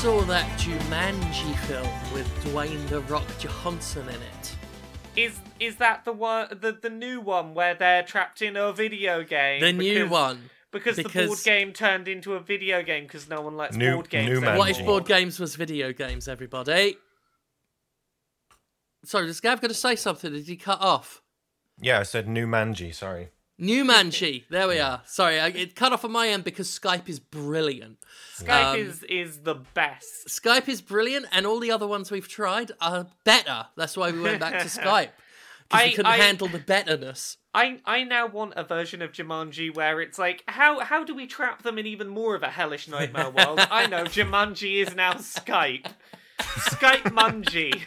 I saw that Jumanji film with Dwayne the Rock Johansson in it. Is is that the one the, the new one where they're trapped in a video game? The new one. Because, the board game turned into a video game because no one likes New- board games. new anymore. What if board games was video games, everybody? Sorry, does Gav got to say something? Did he cut off? Yeah, I said new Manji. Sorry. New Manji. There we are. Sorry, I, it cut off on my end because Skype is brilliant. Skype Um, is is the best. Skype is brilliant, and all the other ones we've tried are better. That's why we went back to Skype. Because we couldn't I- handle the betterness. I I now want a version of Jumanji where it's like how how do we trap them in even more of a hellish nightmare world? I know Jumanji is now Skype. Skype Munji.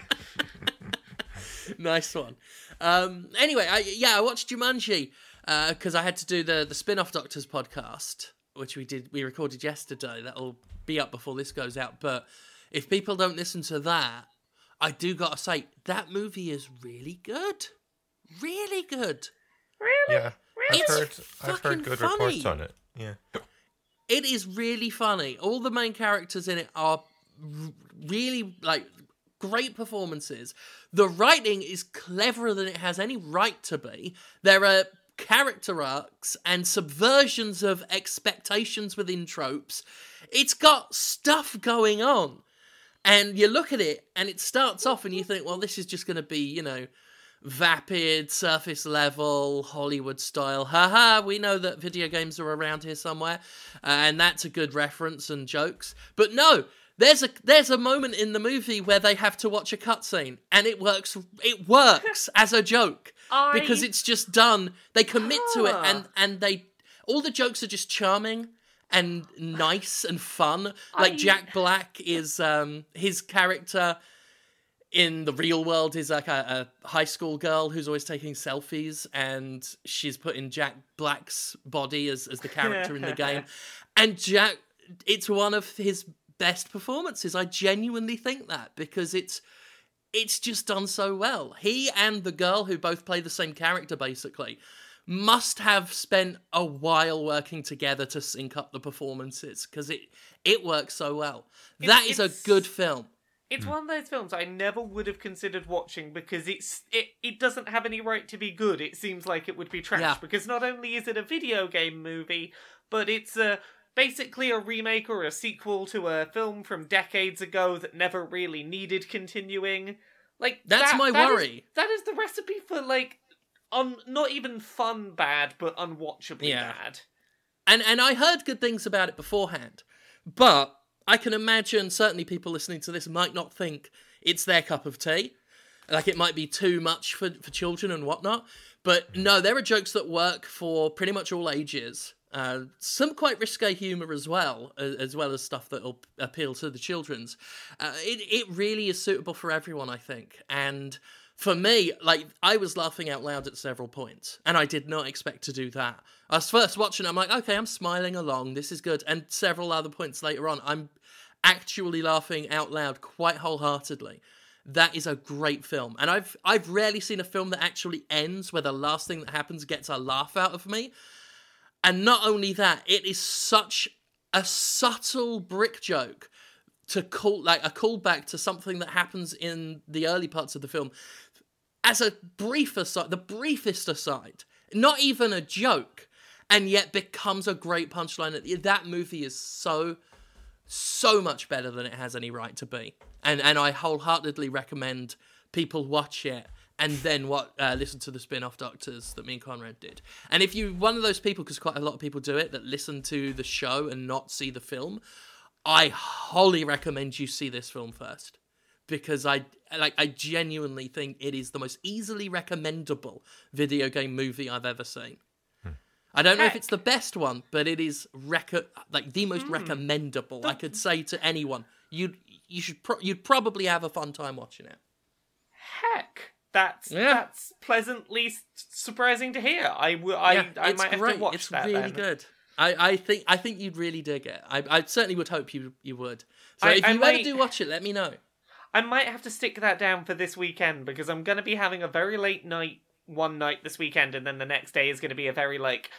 nice one. Um, anyway, I, yeah, I watched Jumanji Uh, because I had to do the the spin off Doctors podcast, which we did. We recorded yesterday. That'll be up before this goes out. But if people don't listen to that, I do gotta say that movie is really good, really good. Really? Yeah, I've It's heard. I've fucking heard good funny. reports on it. Yeah. It is really funny. All the main characters in it are r- really like great performances. The writing is cleverer than it has any right to be. There are character arcs and subversions of expectations within tropes. It's got stuff going on. And you look at it and it starts off and you think, well, this is just going to be, you know, vapid, surface level, Hollywood style. Haha, we know that video games are around here somewhere, uh, and that's a good reference and jokes. But no, there's a there's a moment in the movie where they have to watch a cutscene, and it works. It works as a joke I- because it's just done. They commit to it, and and they all the jokes are just charming and nice and fun. Like I- Jack Black is um his character in the real world is like a, a high school girl who's always taking selfies and she's put in Jack Black's body as, as the character in the game. And Jack it's one of his best performances. I genuinely think that because it's it's just done so well. He and the girl who both play the same character basically must have spent a while working together to sync up the performances because it it works so well. that is a good film. It's hmm. one of those films I never would have considered watching because it's it, it doesn't have any right to be good. It seems like it would be trash Yeah. because not only is it a video game movie, but it's a basically a remake or a sequel to a film from decades ago that never really needed continuing. Like That's that- my that is- worry. that is the recipe for like un not even fun bad, but unwatchably Yeah. bad. And and I heard good things about it beforehand, but I can imagine certainly people listening to this might not think it's their cup of tea. Like it might be too much for, for children and whatnot. But no, there are jokes that work for pretty much all ages. Uh, some quite risque humor as well, a- as well as stuff that'll appeal to the children's. Uh, it it really is suitable for everyone, I think. And for me, like I was laughing out loud at several points, and I did not expect to do that. I was first watching, I'm like, okay, I'm smiling along, this is good. And several other points later on, I'm actually laughing out loud quite wholeheartedly. That is a great film, and I've I've rarely seen a film that actually ends where the last thing that happens gets a laugh out of me. And not only that, it is such a subtle brick joke to call like a callback to something that happens in the early parts of the film as a brief aside, the briefest aside, not even a joke, and yet becomes a great punchline. That movie is so, so much better than it has any right to be, and and I wholeheartedly recommend people watch it and then what uh, listen to the spin-off doctors that me and Conrad did. And if you're one of those people, because quite a lot of people do it, that listen to the show and not see the film, I wholly recommend you see this film first because I like I genuinely think it is the most easily recommendable video game movie I've ever seen. I don't know if it's the best one, but it is like the most recommendable. I could say to anyone, you you should pro- you'd probably have a fun time watching it. Heck, that's Yeah. that's pleasantly surprising to hear. I will. I, yeah, I it's might great. have to watch it's that. really then. good. I, I think I think you'd really dig it. I, I certainly would hope you you would. So I- if I you ever do watch it, let me know. I might have to stick that down for this weekend because I'm going to be having a very late night one night this weekend, and then the next day is going to be a very like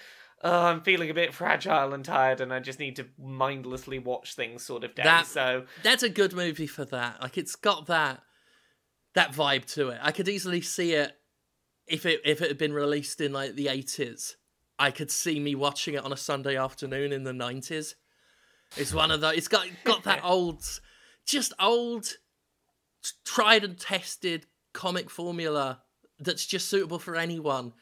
oh, I'm feeling a bit fragile and tired, and I just need to mindlessly watch things sort of day. That- So That's a good movie for that. Like it's got that that vibe to it. I could easily see it if it if it had been released in like the eighties. I could see me watching it on a Sunday afternoon in the nineties. It's one of those. It's got got that old, just old, tried and tested comic formula that's just suitable for anyone,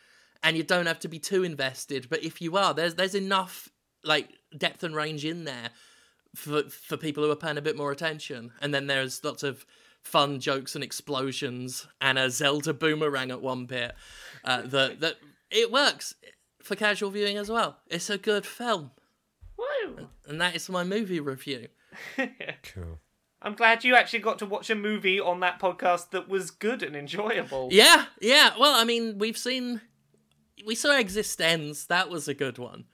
and you don't have to be too invested. But if you are, there's there's enough like depth and range in there for for people who are paying a bit more attention. And then there's lots of fun jokes and explosions and a Zelda boomerang at one bit. Uh, that that it works for casual viewing as well. It's a good film, woo! and that is my movie review. Cool. I'm glad you actually got to watch a movie on that podcast that was good and enjoyable. Yeah, yeah. Well, I mean, we've seen we saw eXistenZ. That was a good one.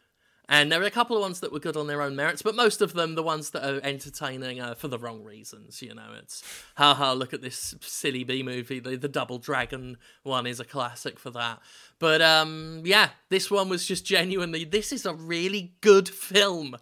And there were a couple of ones that were good on their own merits, but most of them, the ones that are entertaining, are for the wrong reasons. You know, it's haha, look at this silly B movie. The the Double Dragon one is a classic for that. But um, yeah, this one was just genuinely. This is a really good film,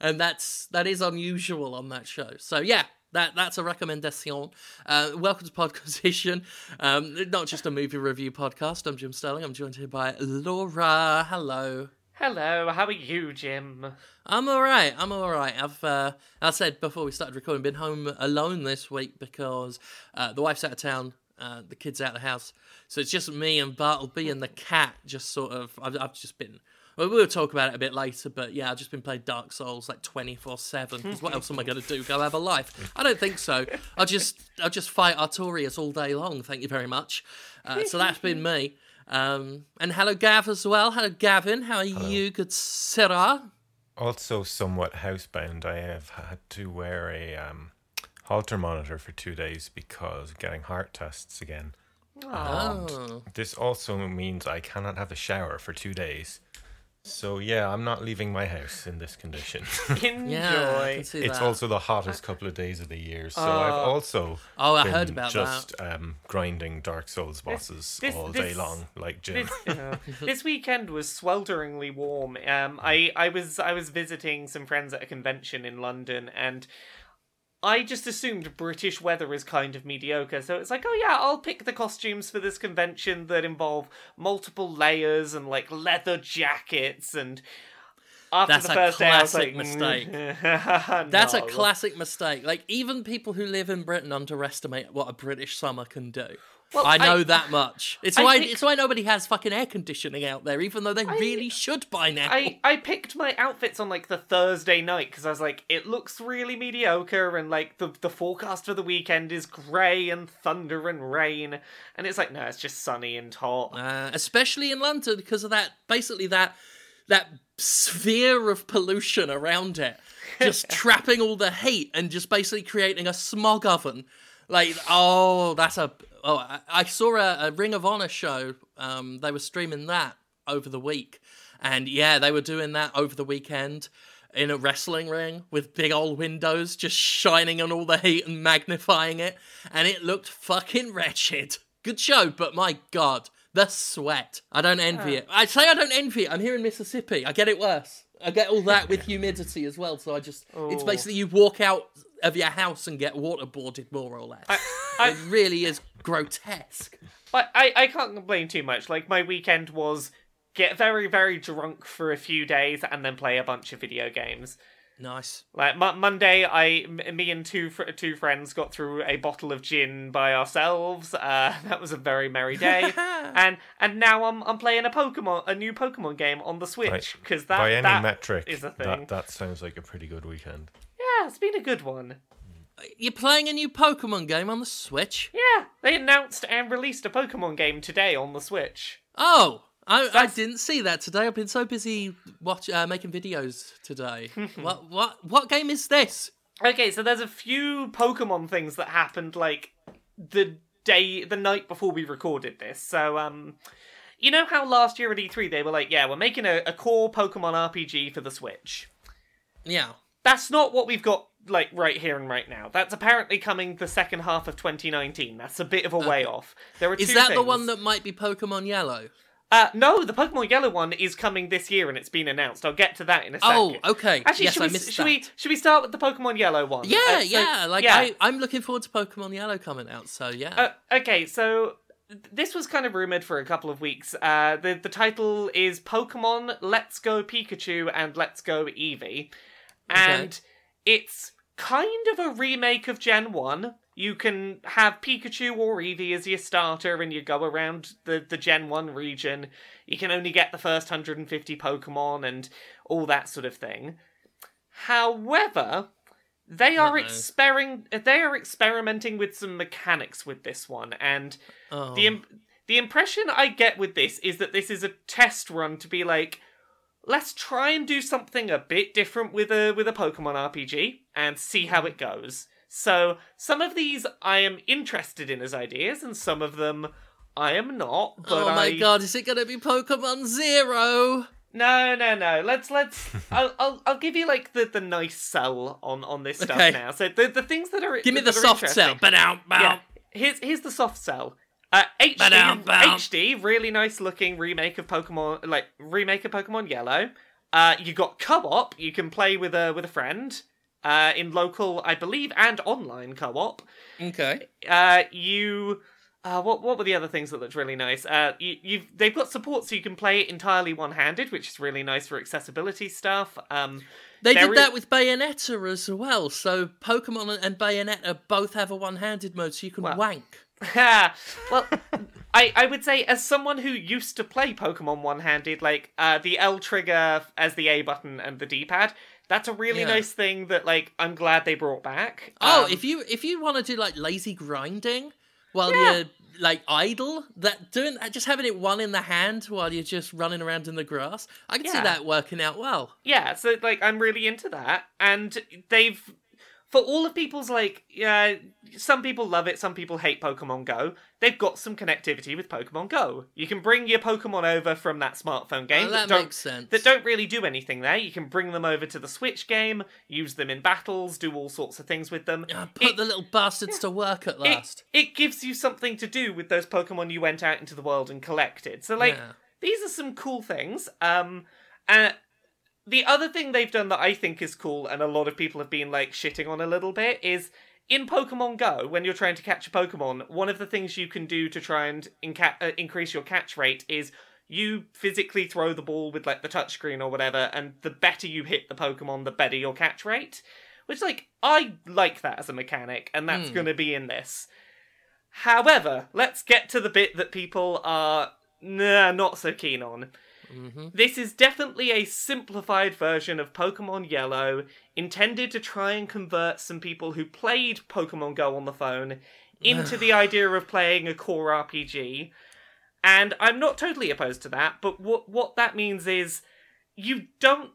and that's that is unusual on that show. So yeah, that that's a recommendation. Uh, welcome to Podquisition, um, not just a movie review podcast. I'm Jim Sterling. I'm joined here by Laura. Hello. Hello, how are you, Jim? I'm all right. I'm all right. I've, uh, I said before we started recording, been home alone this week because uh, the wife's out of town, uh, the kids out of the house, so it's just me and Bartleby and the cat. Just sort of, I've, I've just been. Well, we'll talk about it a bit later, but yeah, I've just been playing Dark Souls like twenty four seven. Because what else am I going to do? Go have a life? I don't think so. I'll just, I'll just fight Artorias all day long. Thank you very much. Uh, so that's been me. Um, and hello, Gav, as well. Hello, Gavin. How are you, good Sarah? Also, somewhat housebound. I have had to wear a um, Holter monitor for two days because getting heart tests again. Oh. This also means I cannot have a shower for two days. So yeah, I'm not leaving my house in this condition. Enjoy. Yeah, I can see it's that. also the hottest couple of days of the year, so I've also Oh, I been heard about just um, grinding Dark Souls bosses this- all day this- long, like Jim. This, uh, this weekend was swelteringly warm. Um, I, I was I was visiting some friends at a convention in London, and I just assumed British weather is kind of mediocre. So it's like, oh yeah, I'll pick the costumes for this convention that involve multiple layers and like leather jackets. And after That's the a first day, I was classic like, mistake. mm, That's a classic mistake. Like even people who live in Britain underestimate what a British summer can do. Well, I know I- that much. It's I why think- it's why nobody has fucking air conditioning out there, even though they really should by now. I, I picked my outfits on like the Thursday night because I was like, it looks really mediocre, and like the the forecast for the weekend is grey and thunder and rain, and it's like, no, it's just sunny and hot. uh, especially in London because of that basically that that sphere of pollution around it, just trapping all the heat and just basically creating a smog oven. Like, oh, that's a. Oh, I, I saw a, a Ring of Honor show. Um, they were streaming that over the week, and yeah, they were doing that over the weekend in a wrestling ring with big old windows just shining on all the heat and magnifying it, and it looked fucking wretched. Good show, but my god, the sweat. I don't envy it. I say I don't envy it. I'm here in Mississippi. I get it worse. I get all that with humidity as well. So I just, it's Oh. basically you walk out of your house and get waterboarded more or less. I- it really is grotesque. But I, I can't complain too much. Like my weekend was get very very drunk for a few days and then play a bunch of video games. Nice. Like Mo- Monday, I, m- me and two fr- two friends got through a bottle of gin by ourselves. Uh, that was a very merry day, and and now I'm I'm playing a Pokemon, a new Pokemon game on the Switch Right. because that By any that metric, is a thing. that that sounds like a pretty good weekend. Yeah, it's been a good one. You're playing a new Pokemon game on the Switch? Yeah, they announced and released a Pokemon game today on the Switch. Oh, I, I didn't see that today. I've been so busy watch uh, making videos today. what what what game is this? Okay, so there's a few Pokemon things that happened like the day, the night before we recorded this. So, um, you know how last year at E3 they were like, yeah, we're making a, a core Pokemon RPG for the Switch. Yeah. That's not what we've got like right here and right now. That's apparently coming the second half of 2019. That's a bit of a way off. There are Is that the one that might be Pokemon Yellow? Uh, no, the Pokemon Yellow one is coming this year and it's been announced. I'll get to that in a second. Oh, okay. Actually, yes, should, I we, should we should we start with the Pokemon Yellow one? Yeah, Uh, so- yeah. Like yeah. I, I'm looking forward to Pokemon Yellow coming out. So yeah. Uh, okay, so this was kind of rumored for a couple of weeks. Uh, the the title is Pokemon Let's Go Pikachu and Let's Go Eevee, and it's kind of a remake of Gen One. You can have Pikachu or Eevee as your starter, and you go around the the Gen One region. You can only get the first 150 Pokemon and all that sort of thing. However, they are Uh-oh. they are experimenting with some mechanics with this one, and oh. the Im- the impression I get with this is that this is a test run to be like, let's try and do something a bit different with a with a Pokemon RPG and see how it goes. So some of these I am interested in as ideas, and some of them I am not. But oh my I... god, is it gonna be Pokemon Zero? No, no, no. Let's let's. I'll I'll I'll give you like the the nice sell on on this stuff Okay. now. So the the things that are Give me the soft sell. Ba-dow, bow. Yeah. Here's here's the soft sell. Uh, HD, HD, really nice looking remake of Pokemon, like remake of Pokemon Yellow. Uh, you got co-op. You can play with a with a friend. Uh, in local, I believe, and online co-op. Okay. Uh, you. Uh, what what were the other things that looked really nice? Uh, you, you've they've got support so you can play it entirely one-handed, which is really nice for accessibility stuff. Um, They did is- that with Bayonetta as well. So Pokemon and Bayonetta both have a one-handed mode, so you can Well- wank. well, I, I would say as someone who used to play Pokemon one-handed, like uh, the L trigger as the A button and the D-pad, that's a really Yeah. nice thing that like I'm glad they brought back. Oh, Um, if you if you want to do like lazy grinding while Yeah. you're like idle, that doing just having it one in the hand while you're just running around in the grass, I can see that working out well. yeah, so like I'm really into that, and they've for all of people's like yeah, some people love it, some people hate Pokemon Go. They've got some connectivity with Pokemon Go. You can bring your Pokemon over from that smartphone game Well, that don't makes sense. that don't really do anything there. You can bring them over to the Switch game, use them in battles, do all sorts of things with them. Put It- the little bastards to work at it, last. it gives you something to do with those Pokemon you went out into the world and collected. So like Yeah. these are some cool things. Um and the other thing they've done that I think is cool and a lot of people have been like shitting on a little bit is in Pokemon Go, when you're trying to catch a Pokemon, one of the things you can do to try and inca- uh, increase your catch rate is you physically throw the ball with like the touchscreen or whatever, and the better you hit the Pokemon, the better your catch rate. Which, like, I like that as a mechanic, and that's Hmm. going to be in this. However, let's get to the bit that people are nah, not so keen on. Hmm This is definitely a simplified version of Pokemon Yellow, intended to try and convert some people who played Pokemon Go on the phone into the idea of playing a core RPG. And I'm not totally opposed to that, but what what that means is you don't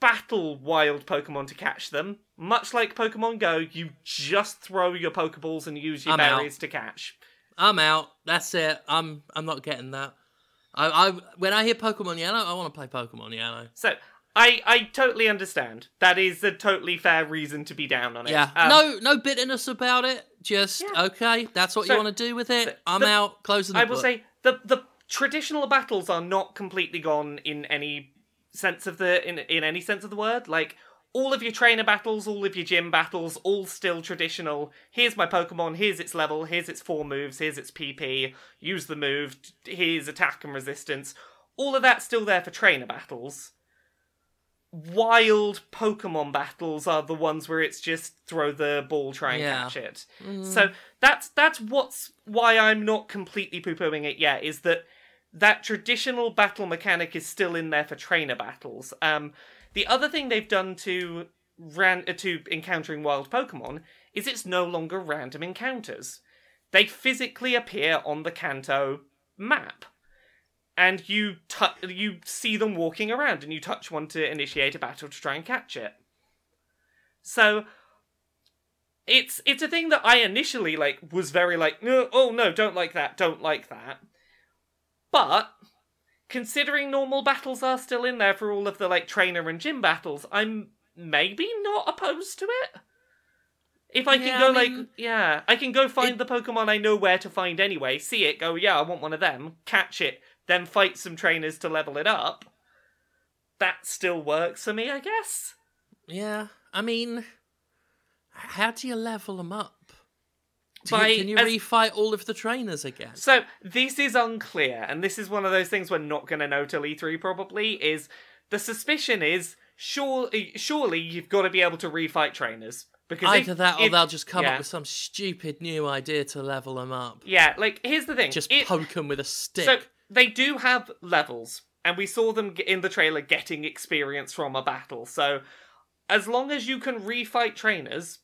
battle wild Pokemon to catch them. Much like Pokemon Go, you just throw your Pokeballs and use your I'm out. berries to catch. I'm out. That's it. I'm I'm not getting that. I, I when I hear Pokemon Yellow, I want to play Pokemon Yellow. So I I totally understand. That is a totally fair reason to be down on it. Yeah. Um, no no bitterness about it. Just Yeah. okay. That's what So- you want to do with it. so I'm the- out. Closing the I will book. say the the traditional battles are not completely gone in any sense of the in in any sense of the word. Like all of your trainer battles, all of your gym battles, all still traditional. Here's my Pokemon, here's its level, here's its four moves, here's its PP, use the move, here's attack and resistance. All of that's still there for trainer battles. Wild Pokemon battles are the ones where it's just throw the ball, try and Yeah. catch it. Mm. So that's that's what's why I'm not completely poo pooing it yet is that that traditional battle mechanic is still in there for trainer battles. Um, the other thing they've done to ran uh, to encountering wild Pokemon is it's no longer random encounters. They physically appear on the Kanto map. And you tu- you see them walking around, and you touch one to initiate a battle to try and catch it. So it's it's a thing that I initially like was very like oh no don't like that don't like that but considering normal battles are still in there for all of the like trainer and gym battles I'm maybe not opposed to it if I can go I like yeah I can go find the Pokemon I know where to find anyway see it go yeah I want one of them catch it then fight some trainers to level it up, that still works for me, I guess. Yeah, I mean, how do you level them up? By- can you as- refight all of the trainers again? So this is unclear, and this is one of those things we're not going to know till E3 probably. Is the suspicion is surely eh, surely you've got to be able to refight trainers because Either if- that or if- they'll just come yeah. up with some stupid new idea to level them up. yeah. Like here's the thing, Just It- poke them with a stick. So they do have levels, and we saw them in the trailer getting experience from a battle. So as long as you can refight trainers,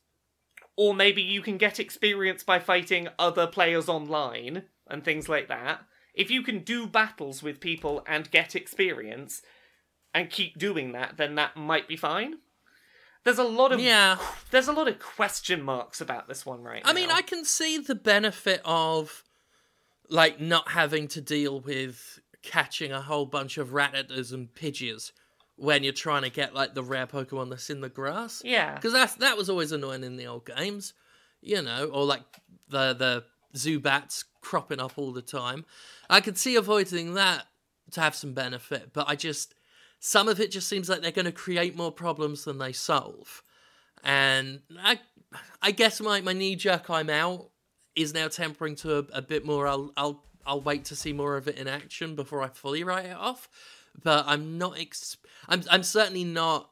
or maybe you can get experience by fighting other players online and things like that, if you can do battles with people and get experience and keep doing that, then that might be fine. There's a lot of yeah. there's a lot of question marks about this one right now. I mean, I can see the benefit of like not having to deal with catching a whole bunch of rattatas and pidgeys when you're trying to get like the rare Pokemon that's in the grass. yeah. Because that's that was always annoying in the old games, you know, or like the the Zubats cropping up all the time. I could see avoiding that to have some benefit, but I just some of it just seems like they're going to create more problems than they solve, and I I guess my my knee jerk I'm out is now tempering to a, a bit more. I'll I'll I'll wait to see more of it in action before I fully write it off. But I'm not. Ex- I'm I'm certainly not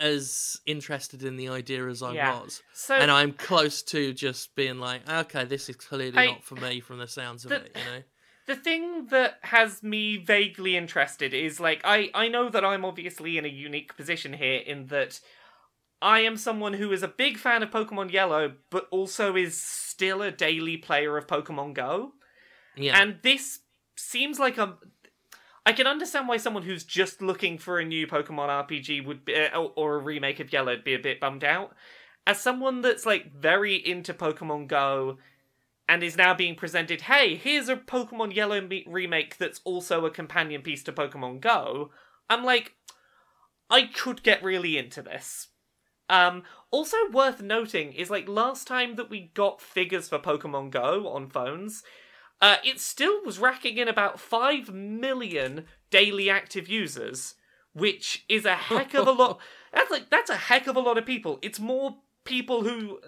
as interested in the idea as I Yeah. was, So and I'm close to just being like, okay, this is clearly I- not for me from the sounds of The- it. You know. the thing that has me vaguely interested is like I I know that I'm obviously in a unique position here in that I am someone who is a big fan of Pokemon Yellow but also is still a daily player of Pokemon Go. Yeah. And this seems like a I can understand why someone who's just looking for a new Pokemon RPG would be, or- or a remake of Yellow would be a bit bummed out. As someone that's like very into Pokemon Go and is now being presented, hey, here's a Pokemon Yellow remake that's also a companion piece to Pokemon Go. I'm like, I could get really into this. Um, also worth noting is like last time that we got figures for Pokemon Go on phones, uh, it still was racking in about 5 million daily active users, which is a heck of a lot. That's like, that's a heck of a lot of people. It's more people who.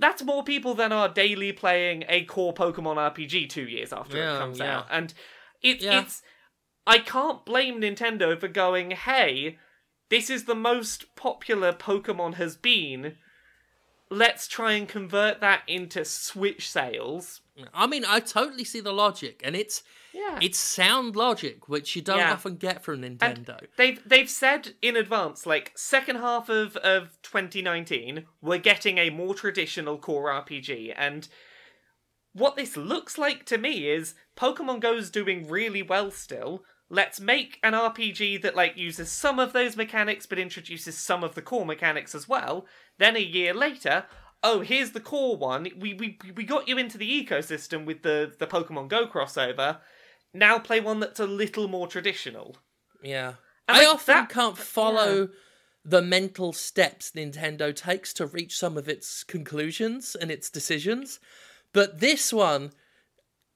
That's more people than are daily playing a core Pokemon RPG two years after Yeah, it comes yeah. out. And it, Yeah. it's. I can't blame Nintendo for going, hey, this is the most popular Pokemon has been. Let's try and convert that into Switch sales. I mean, I totally see the logic, and it's Yeah. it's sound logic, which you don't Yeah. often get from Nintendo. They've they've said in advance, like second half of, of 2019, we're getting a more traditional core RPG, and what this looks like to me is Pokemon Go's doing really well still. Let's make an RPG that like uses some of those mechanics but introduces some of the core mechanics as well. Then a year later, oh, here's the core one. We we we got you into the ecosystem with the the Pokemon Go crossover. Now play one that's a little more traditional. Yeah. And, I like, often that- can't follow the mental steps Nintendo takes to reach some of its conclusions and its decisions. But this one,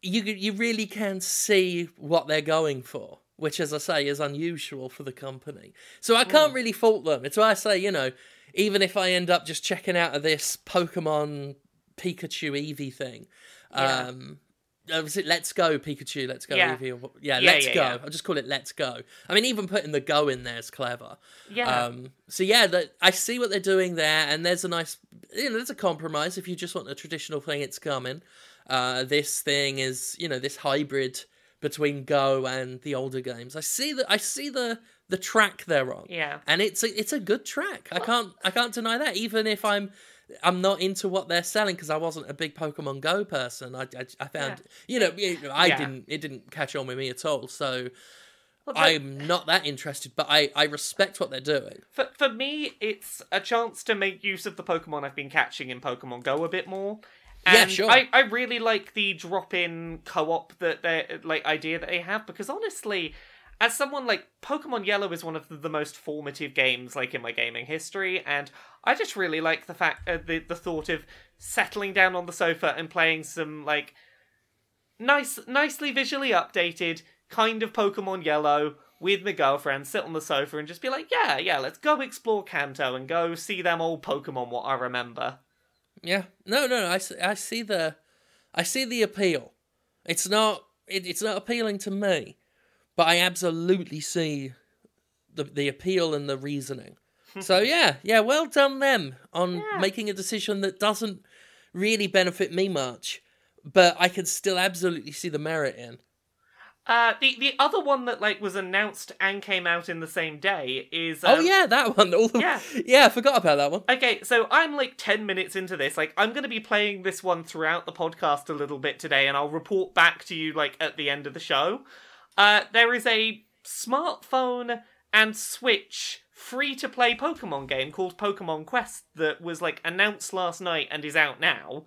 you you really can see what they're going for, which, as I say, is unusual for the company. So I can't mm. really fault them. It's why I say, you know, even if I end up just checking out of this Pokemon Pikachu Eevee thing, Yeah. um, was it Let's Go Pikachu? Let's Go Yeah. Eevee? Or, yeah, Yeah, Let's yeah, Go. I'll just call it Let's Go. I mean, even putting the Go in there is clever. Yeah. Um, so yeah, that I see what they're doing there, and there's a nice, you know, there's a compromise. If you just want a traditional thing, it's coming. Uh, this thing is, you know, this hybrid between Go and the older games. I see that. I see the the track they're on, yeah. and it's a it's a good track. I can't I can't deny that. Even if I'm I'm not into what they're selling because I wasn't a big Pokemon Go person. I, I, I found you know you know, I Yeah. didn't it didn't catch on with me at all. So Well, but I'm not that interested, but I I respect what they're doing. for for me, it's a chance to make use of the Pokemon I've been catching in Pokemon Go a bit more. Yeah, And sure. I, I really like the drop in co op that they like idea that they have because honestly, as someone like Pokemon Yellow is one of the, most formative games like in my gaming history, and I just really like the fact uh, the the thought of settling down on the sofa and playing some like nice nicely visually updated kind of Pokemon Yellow with my girlfriend, sit on the sofa and just be like, yeah, yeah, let's go explore Kanto and go see them old Pokemon what I remember. Yeah, no, no, no. I, see- I see the, I see the appeal. It's not, it, it's not appealing to me, but I absolutely see the the appeal and the reasoning. so yeah, yeah, well done them on Yeah. making a decision that doesn't really benefit me much, but I can still absolutely see the merit in. Uh, the the other one that like was announced and came out in the same day is oh um, yeah, that one. All the, yeah. yeah, I forgot about that one. Okay, so I'm like 10 minutes into this. Like, I'm going to be playing this one throughout the podcast a little bit today, and I'll report back to you, like, at the end of the show. Uh, there is a smartphone and Switch free to play Pokemon game called Pokemon Quest that was, like, announced last night and is out now.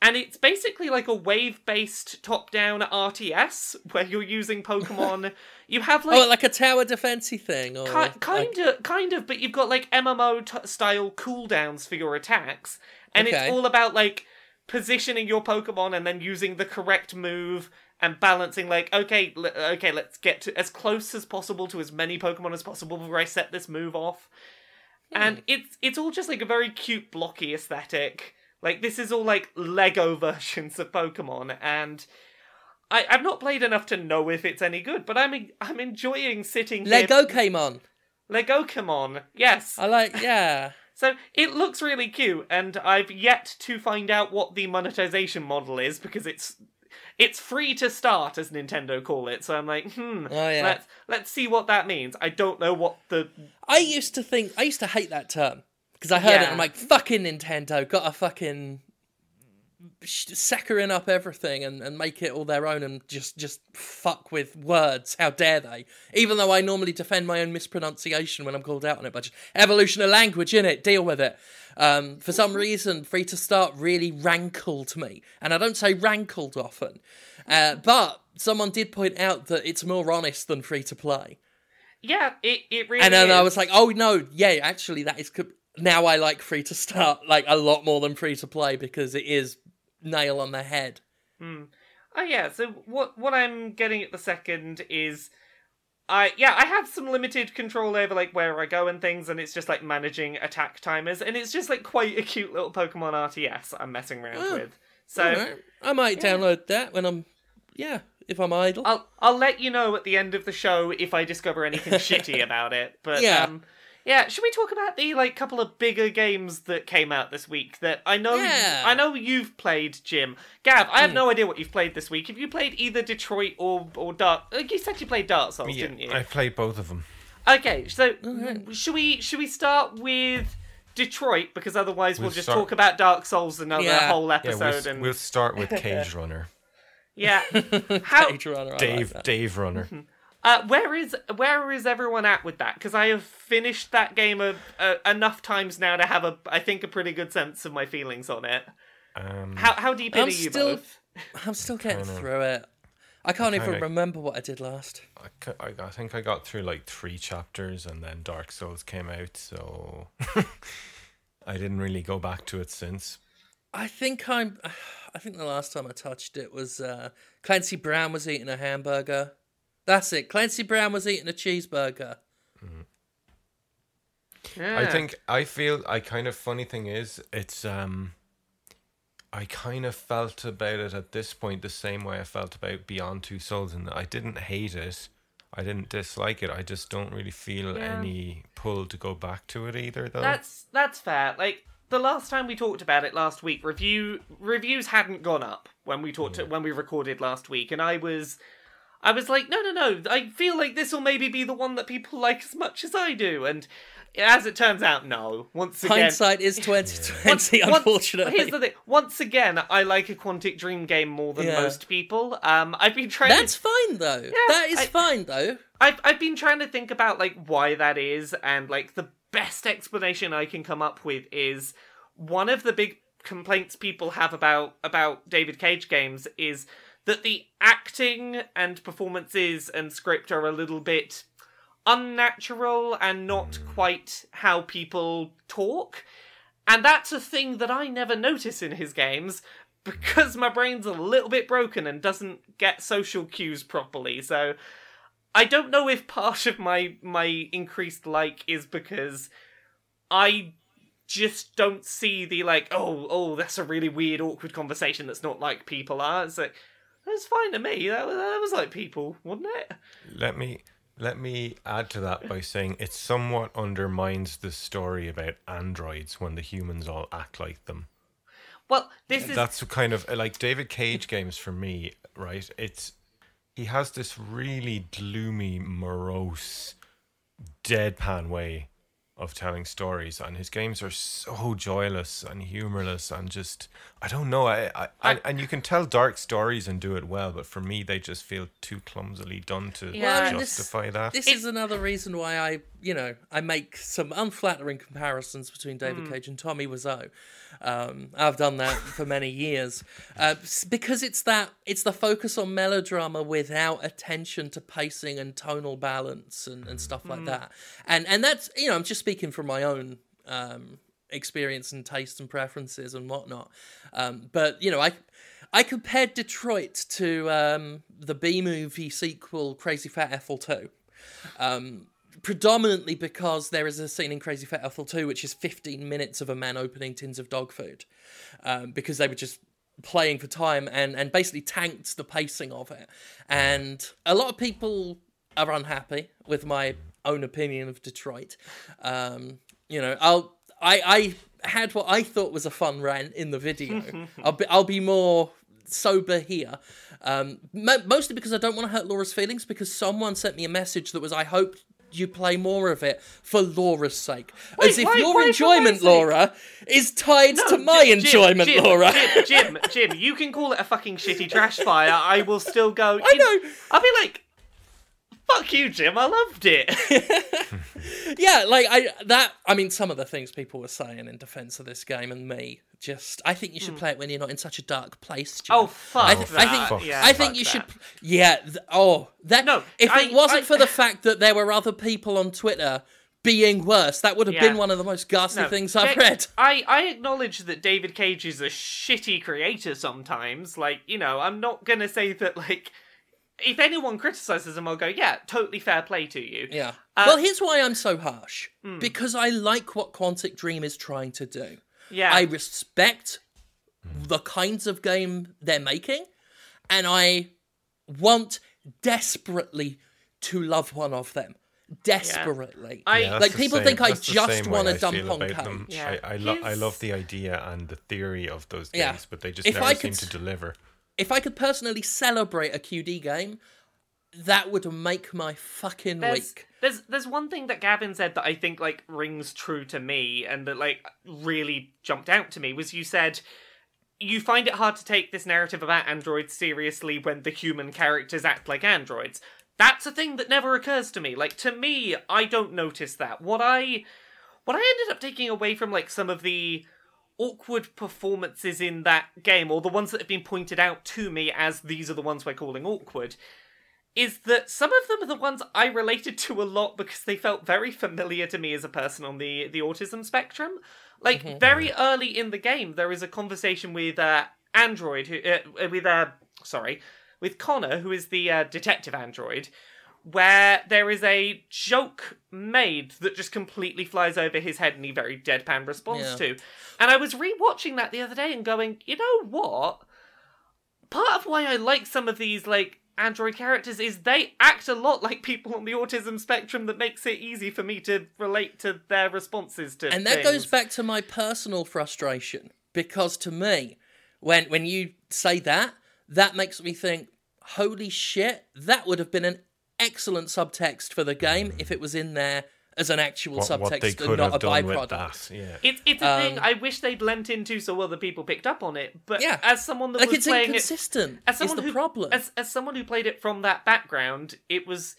And it's basically like a wave based top down RTS where you're using Pokemon. you have, like, oh, like a tower defensey thing, or Ki- kind of, kind of, but you've got like MMO t- style cooldowns for your attacks, and Okay. it's all about like positioning your Pokemon and then using the correct move and balancing. Like, okay, l- okay, let's get to as close as possible to as many Pokemon as possible before I set this move off. And it's it's all just like a very cute blocky aesthetic. Like this is all like Lego versions of Pokemon, and I, I've not played enough to know if it's any good, but I'm I'm enjoying sitting here Lego came on. Lego come on. Yes. I like, yeah. So it looks really cute, and I've yet to find out what the monetization model is because it's it's free to start, as Nintendo call it. So I'm like, hmm, Oh, yeah. let's let's see what that means. I don't know what the I used to think I used to hate that term because I heard it. Yeah. and I'm like, fucking Nintendo, got a fucking saccharine up everything and, and make it all their own and just just fuck with words. How dare they? Even though I normally defend my own mispronunciation when I'm called out on it, but just evolution of language in it, deal with it. Um, for some reason, free to start really rankled me, and I don't say rankled often, uh, but someone did point out that it's more honest than free to play. yeah, it it really. And then I was like, oh no, yeah, actually, that is. co- Now I like free to start like a lot more than free to play because it is nail on the head. Oh yeah, so what what I'm getting at the second is I yeah, I have some limited control over like where I go and things and it's just like managing attack timers and it's just like quite a cute little Pokemon RTS I'm messing around Oh, with. So Alright, I might download that when I'm, yeah, if I'm idle. I'll I'll let you know at the end of the show if I discover anything shitty about it. But Yeah. um yeah, should we talk about the like couple of bigger games that came out this week that I know Yeah. I know you've played, Jim. Gav, I have hmm. no idea what you've played this week. Have you played either Detroit or or Dark? You said you played Dark Souls, Yeah, didn't you? I played both of them. Okay, so should we should we start with Detroit because otherwise we'll, We'll just start- talk about Dark Souls another Yeah. whole Yeah, episode we'll, and we'll start with Cage Runner. yeah. How Page runner, I like Dave that. Dave Runner. Mm-hmm. Uh, where is where is everyone at with that? Because I have finished that game a, a, enough times now to have a I think a pretty good sense of my feelings on it. Um, How how deep in I'm are you still- both? I'm still getting Kinda- through it. I can't even kinda- remember what I did last. I think I got through like three chapters and then Dark Souls came out, so I didn't really go back to it since. I think I'm. I think the last time I touched it was uh, Clancy Brown was eating a hamburger. That's it. Clancy Brown was eating a cheeseburger. I Yeah. think I feel I kind of funny thing is it's um I kind of felt about it at this point the same way I felt about Beyond Two Souls and I didn't hate it. I didn't dislike it. I just don't really feel Yeah. any pull to go back to it either though. That's that's fair. Like the last time we talked about it last week, review reviews hadn't gone up when we talked to when we recorded last week, and I was I was like, no, no, no. I feel like this will maybe be the one that people like as much as I do, and as it turns out, no. Once again, Hindsight is twenty twenty. Once- Unfortunately, here's the thing. Once again, I like a Quantic Dream game more than Yeah. most people. Um, I've been trying. that's To, fine though. Yeah, that is I- fine though. I've I've been trying to think about like why that is, and like the best explanation I can come up with is one of the big complaints people have about about David Cage games is that the acting and performances and script are a little bit unnatural and not quite how people talk. And that's a thing that I never notice in his games because my brain's a little bit broken and doesn't get social cues properly. So I don't know if part of my my increased like is because I just don't see the like oh oh that's a really weird awkward conversation that's not like people are. It's like that's fine to me. That was, that was like people, wasn't it? Let me let me add to that by saying it somewhat undermines the story about androids when the humans all act like them. Well, this is That's kind of like David Cage games for me, right? It's he has this really gloomy, morose, deadpan way of telling stories, and his games are so joyless and humorless, and just I don't know. I, I, I and you can tell dark stories and do it well, but for me, they just feel too clumsily done to Yeah. Well, this- justify that. This is another reason why I, you know, I make some unflattering comparisons between David Hmm. Cage and Tommy Wiseau. Um, I've done that for many years uh, because it's that it's the focus on melodrama without attention to pacing and tonal balance and, and stuff like that. And and that's you know I'm just speaking from my own um, experience and taste and preferences and whatnot. Um, but you know I. I compared Detroit to um, the B movie sequel Crazy Fat Ethel 2 predominantly because there is a scene in Crazy Fat Ethel 2 which is 15 minutes of a man opening tins of dog food um, because they were just playing for time and, and basically tanked the pacing of it. And a lot of people are unhappy with my own opinion of Detroit. Um, you know, I'll I I had what I thought was a fun rant in the video. I'll be I'll be more sober here. Um, mostly because I don't want to hurt Laura's feelings. Because someone sent me a message that was, "I hope you play more of it for Laura's sake." As if why- your why enjoyment. Laura, is tied No, to my Jim, enjoyment, Jim, Laura. Jim, Jim, Jim, you can call it a fucking shitty trash fire. I will still go. I know. I'll be like, "Fuck you, Jim. I loved it." yeah, like I that. I mean, some of the things people were saying in defense of this game and me. Just, I think you should play it when you're not in such a dark place. Jim. Oh fuck I, th-. I think yeah, I think you that. should. Yeah. Th- oh, that. No, If I- it wasn't I- for the fact that there were other people on Twitter being worse, that would have Yeah. been one of the most ghastly No, things I've read. I, I acknowledge that David Cage is a shitty creator sometimes. Like, you know, I'm not gonna say that, like, if anyone criticizes him, I'll go, yeah, totally fair play to you. Yeah. Uh, well, here's why I'm so harsh. Hmm. Because I like what Quantic Dream is trying to do. Yeah. I respect the kinds of game they're making, and I want desperately to love one of them. Desperately. I- Yeah, that's like people same- think I just wanna dump on about them. Yeah, I, I, lo- I love the idea and the theory of those Yeah. games, but they just If never I seem could to deliver. if I could personally celebrate a QD game, that would make my fucking there's, week. there's there's one thing that Gavin said that I think like rings true to me and that like really jumped out to me was you said you find it hard to take this narrative about androids seriously when the human characters act like androids. That's a thing that never occurs to me. Like to me, I don't notice that. What I what I ended up taking away from like some of the awkward performances in that game or the ones that have been pointed out to me as these are the ones we're calling awkward is that some of them are the ones I related to a lot because they felt very familiar to me as a person on the the autism spectrum. Like very early in the game, there is a conversation with uh, Android, who uh, with uh, sorry, with Connor, who is the uh, detective android, where there is a joke made that just completely flies over his head and he very deadpan responds Yeah. to. And I was rewatching that the other day and going, you know what? Part of why I like some of these like android characters is they act a lot like people on the autism spectrum that makes it easy for me to relate to their responses to And that goes back to my personal frustration because to me, when when you say that, that makes me think, holy shit, that would have been an excellent subtext for the game if it was in there as an actual What, what they subtext and not have a done with byproduct. that. Yeah. It's it's a thing Um, I wish they'd lent into so other people picked up on it. But Yeah. as someone that Like was it's playing it, inconsistent. as is someone the who, problem. As as someone who played it from that background, it was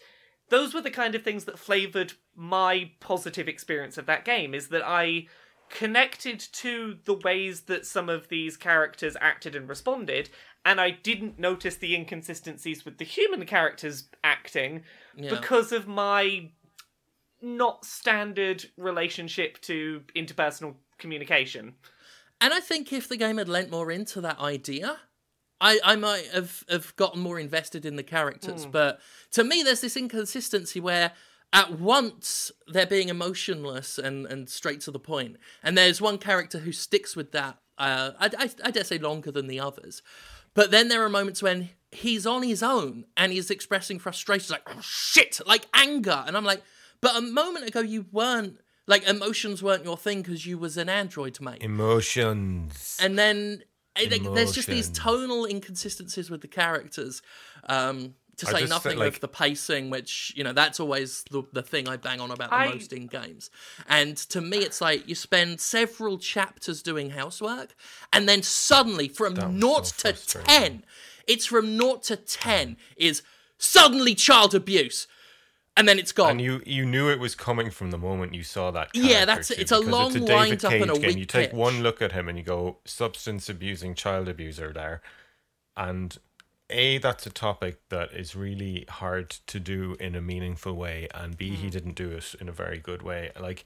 those were the kind of things that flavored my positive experience of that game. Is that I connected to the ways that some of these characters acted and responded, and I didn't notice the inconsistencies with the human characters acting Yeah. because of my not standard relationship to interpersonal communication. And I think if the game had lent more into that idea, I, I might have, have gotten more invested in the characters. But to me, there's this inconsistency where at once they're being emotionless and, and straight to the point. And there's one character who sticks with that, uh, I, I, I dare say, longer than the others. But then there are moments when he's on his own and he's expressing frustration, like, oh shit, like anger. And I'm like, but a moment ago you weren't, like, emotions weren't your thing because you was an android, mate Emotions. and then I think there's just these tonal inconsistencies with the characters. Um, to say nothing feel like- of the pacing, which you know that's always the, the thing I bang on about the I- most in games. And to me, it's like you spend several chapters doing housework, and then suddenly from That naught so to ten, it's from naught to ten is suddenly child abuse, and then it's gone. And you you knew it was coming from the moment you saw that. Yeah, that's- too, it's a because long David wind up Cage and a game. weak You take pitch. one look at him and you go, substance abusing child abuser there, and a that's a topic that is really hard to do in a meaningful way, and b Hmm. he didn't do it in a very good way. Like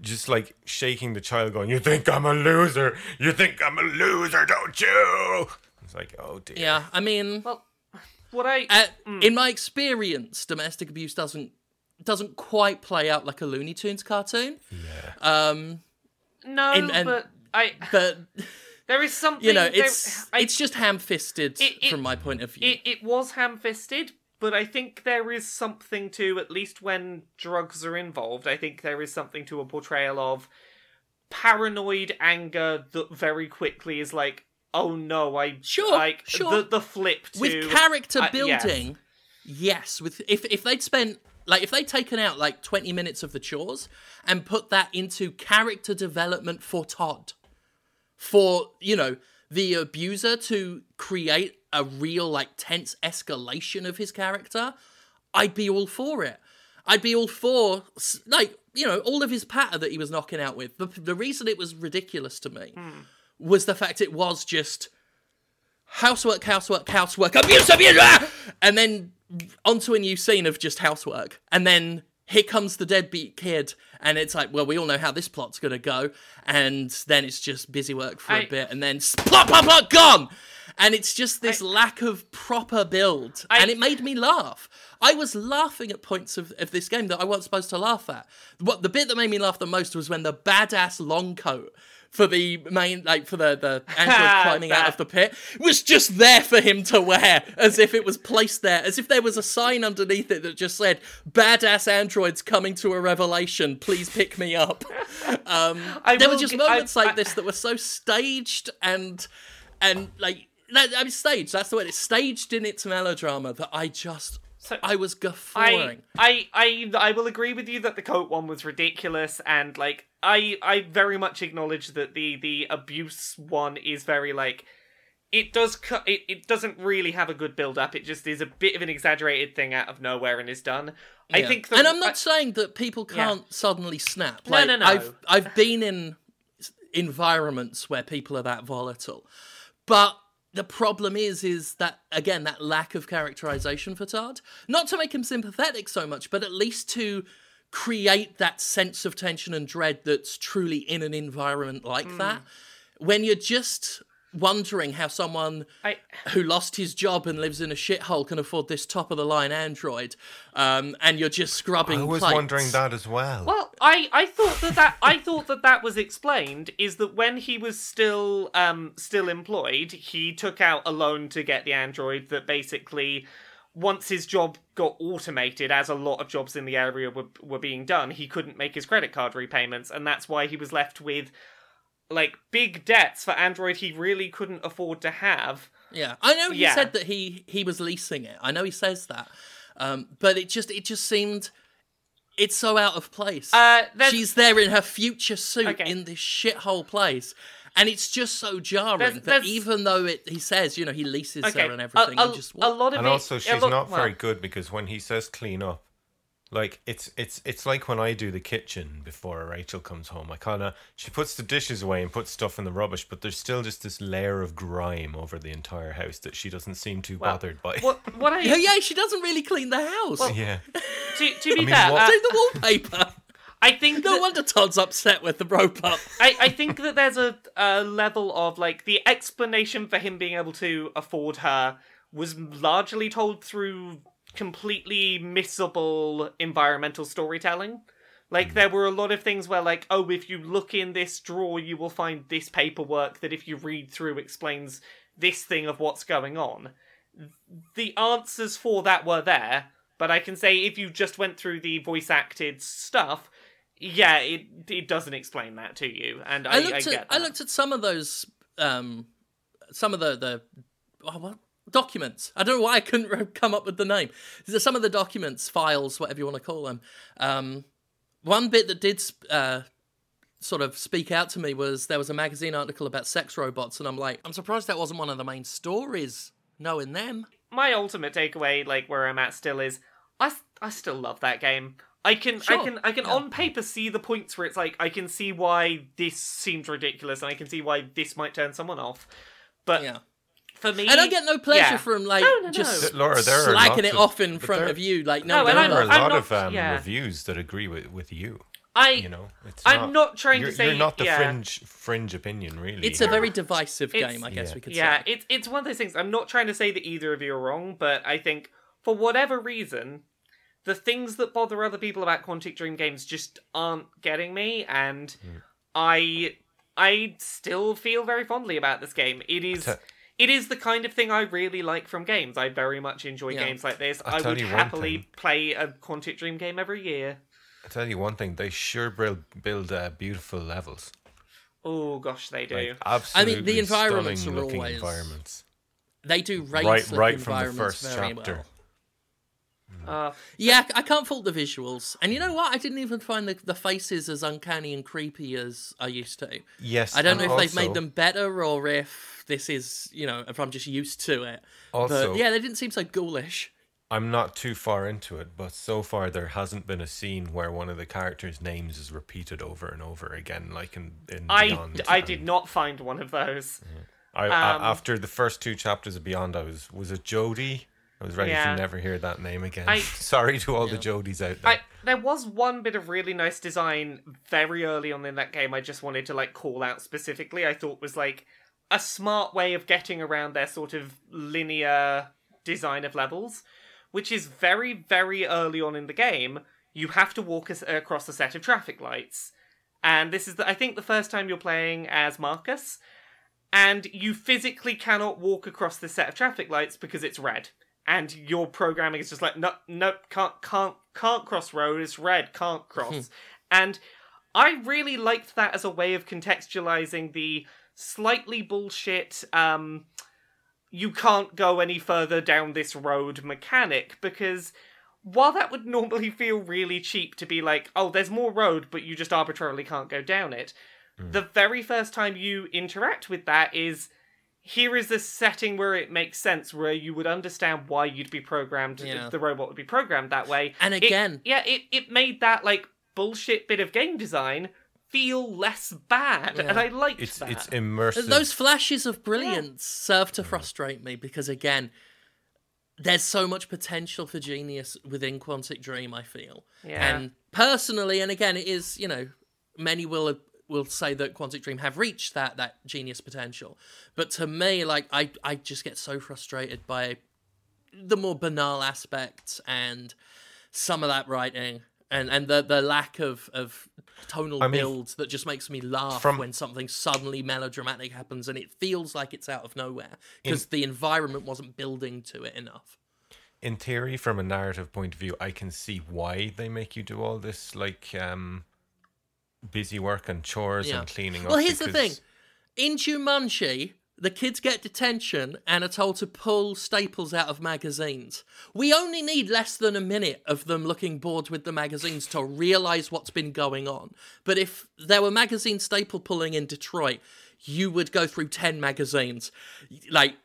just like shaking the child, going, "You think I'm a loser? You think I'm a loser, don't you?" It's like, oh dear. yeah, I mean, Well, what I Uh, In my experience, domestic abuse doesn't doesn't quite play out like a Looney Tunes cartoon. Yeah. Um, no, and- and- but I but there is something you know, there- it's I- it's just ham-fisted It- it- from my point of view. It, it was ham fisted, but I think there is something to, at least when drugs are involved, I think there is something to a portrayal of paranoid anger that very quickly is like, oh no, I. Sure, like, sure. The, the flip to. with character uh, building, yes. With if if they'd spent like if they'd taken out like twenty minutes of the chores and put that into character development for Todd, for you know the abuser to create a real like tense escalation of his character, I'd be all for it. I'd be all for like you know all of his patter that he was knocking out with. The the reason it was ridiculous to me was the fact it was just housework, housework, housework, abuse, abuse, ah! and then onto a new scene of just housework, and then here comes the deadbeat kid, and it's like, well, we all know how this plot's gonna go, and then it's just busy work for a I- bit, and then plot, plot, plot, gone, and it's just this lack of proper build, I- and it made me laugh. I was laughing at points of, of this game that I wasn't supposed to laugh at. What the bit that made me laugh the most was when the badass long coat for the main, like for the the android climbing out of the pit, was just there for him to wear, as if it was placed there, as if there was a sign underneath it that just said "Badass androids coming to a revelation. Please pick me up." Um, I there were just moments I- like I- this that were so staged and and like that, I mean staged. That's the word. It's staged in its melodrama that I just So- I was I, guffawing. I, I, I will agree with you that the coat one was ridiculous, and like I, I very much acknowledge that the the abuse one is very like it does cu- it, it doesn't really have a good build up. It just is a bit of an exaggerated thing out of nowhere and is done. I think, the, and I'm not I- saying that people can't suddenly snap. No, Like, no, no. I've I've been in environments where people are that volatile, but the problem is, is that again that lack of characterization for Todd. Not to make him sympathetic so much, but at least to create that sense of tension and dread that's truly in an environment like Hmm. that. When you're just wondering how someone I, who lost his job and lives in a shithole can afford this top of the line android, um, and you're just scrubbing. I was plates. wondering that as well. Well, I, I thought that, that I thought that that was explained is that when he was still um still employed, he took out a loan to get the android that basically once his job got automated as a lot of jobs in the area were were being done, he couldn't make his credit card repayments and that's why he was left with like big debts for android he really couldn't afford to have. Yeah, I know he Yeah. said that he he was leasing it. I know he says that, um, but it just it just seemed it's so out of place. Uh there's She's there in her future suit Okay. in this shithole place. And it's just so jarring There's- that there's- even though it, he says, you know, he leases okay. her and everything, a, and a, just a lot of and it, also she's lot- not well, very good because when he says clean up like it's it's it's like when I do the kitchen before Rachel comes home. I kind of she puts the dishes away and puts stuff in the rubbish, but there's still just this layer of grime over the entire house that she doesn't seem too well, bothered by. What what I yeah, yeah, she doesn't really clean the house. Well, yeah, to, to be mean, fair, what- uh, Do the wallpaper. I think No that- wonder Todd's upset with the robot. I, I think that there's a, a level of like the explanation for him being able to afford her was largely told through completely missable environmental storytelling. Like there were a lot of things where like, oh, if you look in this drawer, you will find this paperwork that if you read through explains this thing of what's going on. The answers for that were there, but I can say if you just went through the voice acted stuff, yeah, it it doesn't explain that to you, and I, I I, looked get at I looked at some of those um some of the the oh, what documents. I don't know why I couldn't come up with the name. Some of the documents, files, whatever you want to call them. Um, one bit that did uh, sort of speak out to me was there was a magazine article about sex robots, and I'm like, I'm surprised that wasn't one of the main stories. Knowing them, My ultimate takeaway, like where I'm at, still is I I still love that game. I can I can I can yeah. on paper see the points where it's like I can see why this seems ridiculous, and I can see why this might turn someone off. But yeah. For me, And I get no pleasure yeah. from like No, no, no. just Th- Laura, there are slagging it of- off in front there- of you. Like no, No, and no, I'm- There are a I'm lot not- of um, yeah. reviews that agree with, with you. I You know, it's I'm not trying to say- you're not the yeah. fringe fringe opinion, really. It's a very divisive It's- game, I guess Yeah. we could yeah, say. Yeah, it's it's one of those things. I'm not trying to say that either of you are wrong, but I think for whatever reason, the things that bother other people about Quantic Dream games just aren't getting me, and Hmm. I I still feel very fondly about this game. It is. It is the kind of thing I really like from games. I very much enjoy Yeah. games like this. I'll I would happily play a Quantic Dream game every year. I tell you one thing, they sure build build uh, beautiful levels. Oh gosh, they do. Like absolutely environments stunning are looking always- environments. They do Right, right from the first chapter. well. Uh, Yeah, I can't fault the visuals. And you know what? I didn't even find the, the faces as uncanny and creepy as I used to. Yes, I don't know and if they've made them better or if this is, you know, if I'm just used to it. Also, but yeah, they didn't seem so ghoulish. I'm not too far into it, but so far there hasn't been a scene where one of the characters' names is repeated over and over again, like in, in I Beyond. I and- did not find one of those. I, um, I, after the first two chapters of Beyond, I was was it Jodie? I was ready Yeah. to never hear that name again. I- Sorry to all the Jodies out there. I there was one bit of really nice design very early on in that game. I just wanted to like call out specifically. I thought was like a smart way of getting around their sort of linear design of levels, which is very very early on in the game. You have to walk as- across a set of traffic lights, and this is the, I think the first time you're playing as Marcus, and you physically cannot walk across this set of traffic lights because it's red. And your programming is just like no, no, can't, can't, can't cross road. It's red, can't cross. and I really liked that as a way of contextualizing the slightly bullshit. Um, you can't go any further down this road mechanic because while that would normally feel really cheap to be like, oh, there's more road, but you just arbitrarily can't go down it, the very first time you interact with that is here is a setting where it makes sense, where you would understand why you'd be programmed, Yeah. the robot would be programmed that way. And It- again- yeah, it, it made that like bullshit bit of game design feel less bad, and I liked it's that. it's immersive. Those flashes of brilliance serve to frustrate me because, again, there's so much potential for genius within Quantic Dream. I feel, Yeah. and personally, and again, it is you know many will will say that Quantic Dream have reached that that genius potential, but to me, like I I just get so frustrated by the more banal aspects and some of that writing. And, and the, the lack of, of tonal I mean, builds that just makes me laugh from- when something suddenly melodramatic happens and it feels like it's out of nowhere because the environment wasn't building to it enough. in theory, from a narrative point of view, I can see why they make you do all this, like um, busy work and chores Yeah. and cleaning up. Well, here's the thing because- in Jumanji, the kids get detention and are told to pull staples out of magazines. We only need less than a minute of them looking bored with the magazines to realize what's been going on. But if there were magazine staple pulling in Detroit, you would go through 10 magazines. Like,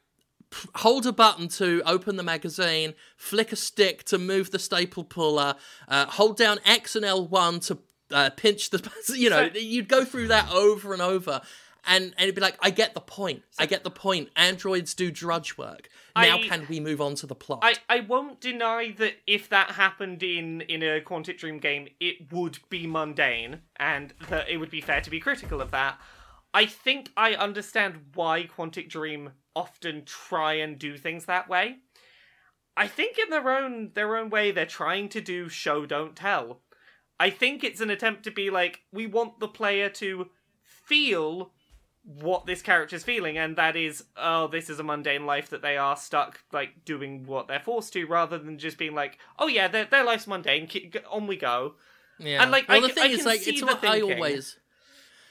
hold a button to open the magazine, flick a stick to move the staple puller, uh, hold down X and L1 to uh, pinch the. You know, So- you'd go through that over and over. And and it'd be like, I get the point. I get the point. Androids do drudge work. Now I- can we move on to the plot? I, I won't deny that if that happened in, in a Quantic Dream game, it would be mundane, and that it would be fair to be critical of that. I think I understand why Quantic Dream often try and do things that way. I think in their own their own way they're trying to do show don't tell. I think it's an attempt to be like we want the player to feel what this character's feeling, and that is, oh, this is a mundane life that they are stuck like doing what they're forced to, rather than just being like, oh yeah, their their life's mundane, on we go. Yeah. And, like, well, I the c- I thing is, like, it's what I always.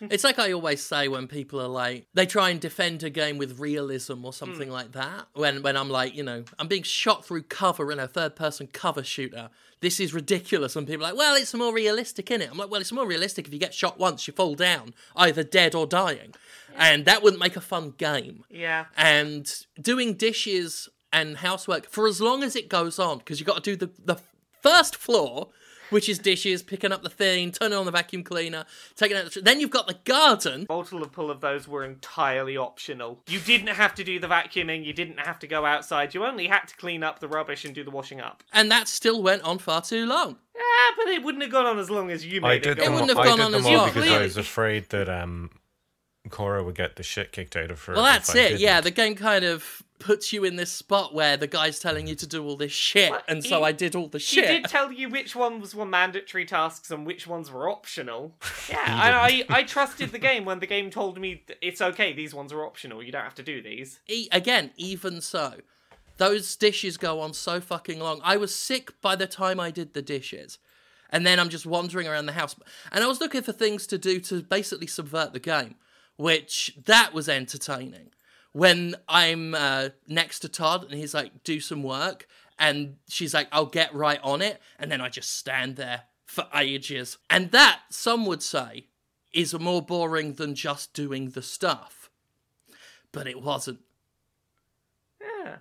It's like I always say when people are like they try and defend a game with realism or something hmm. like that. When when I'm like, you know, I'm being shot through cover in a third person cover shooter. This is ridiculous. And people are like, well, it's more realistic in it. I'm like, well, it's more realistic if you get shot once, you fall down, either dead or dying, and that wouldn't make a fun game Yeah, and doing dishes and housework for as long as it goes on because you've got to do the the first floor which is dishes picking up the thing turning on the vacuum cleaner taking out the tr- then you've got the garden multiple of pull of those were entirely optional. You didn't have to do the vacuuming, you didn't have to go outside, you only had to clean up the rubbish and do the washing up. and that still went on far too long Ah, but it wouldn't have gone on as long as you made I it did go It wouldn't have I gone did on them as all well. because I was afraid that um, Kara would get the shit kicked out of her. well that's it yeah the game kind of puts you in this spot where the guy's telling you to do all this shit Well, and so i did all the shit. He did tell you which ones were mandatory tasks and which ones were optional. Yeah, I, I, I trusted the game when the game told me it's okay, these ones are optional, you don't have to do these. E- again, even so, those dishes go on so fucking long. I was sick by the time I did the dishes. And then I'm just wandering around the house. And I was looking for things to do to basically subvert the game, which that was entertaining. When I'm uh, next to Todd and he's like, do some work. And she's like, I'll get right on it. And then I just stand there for ages. And that, some would say, is more boring than just doing the stuff. But it wasn't. Yeah.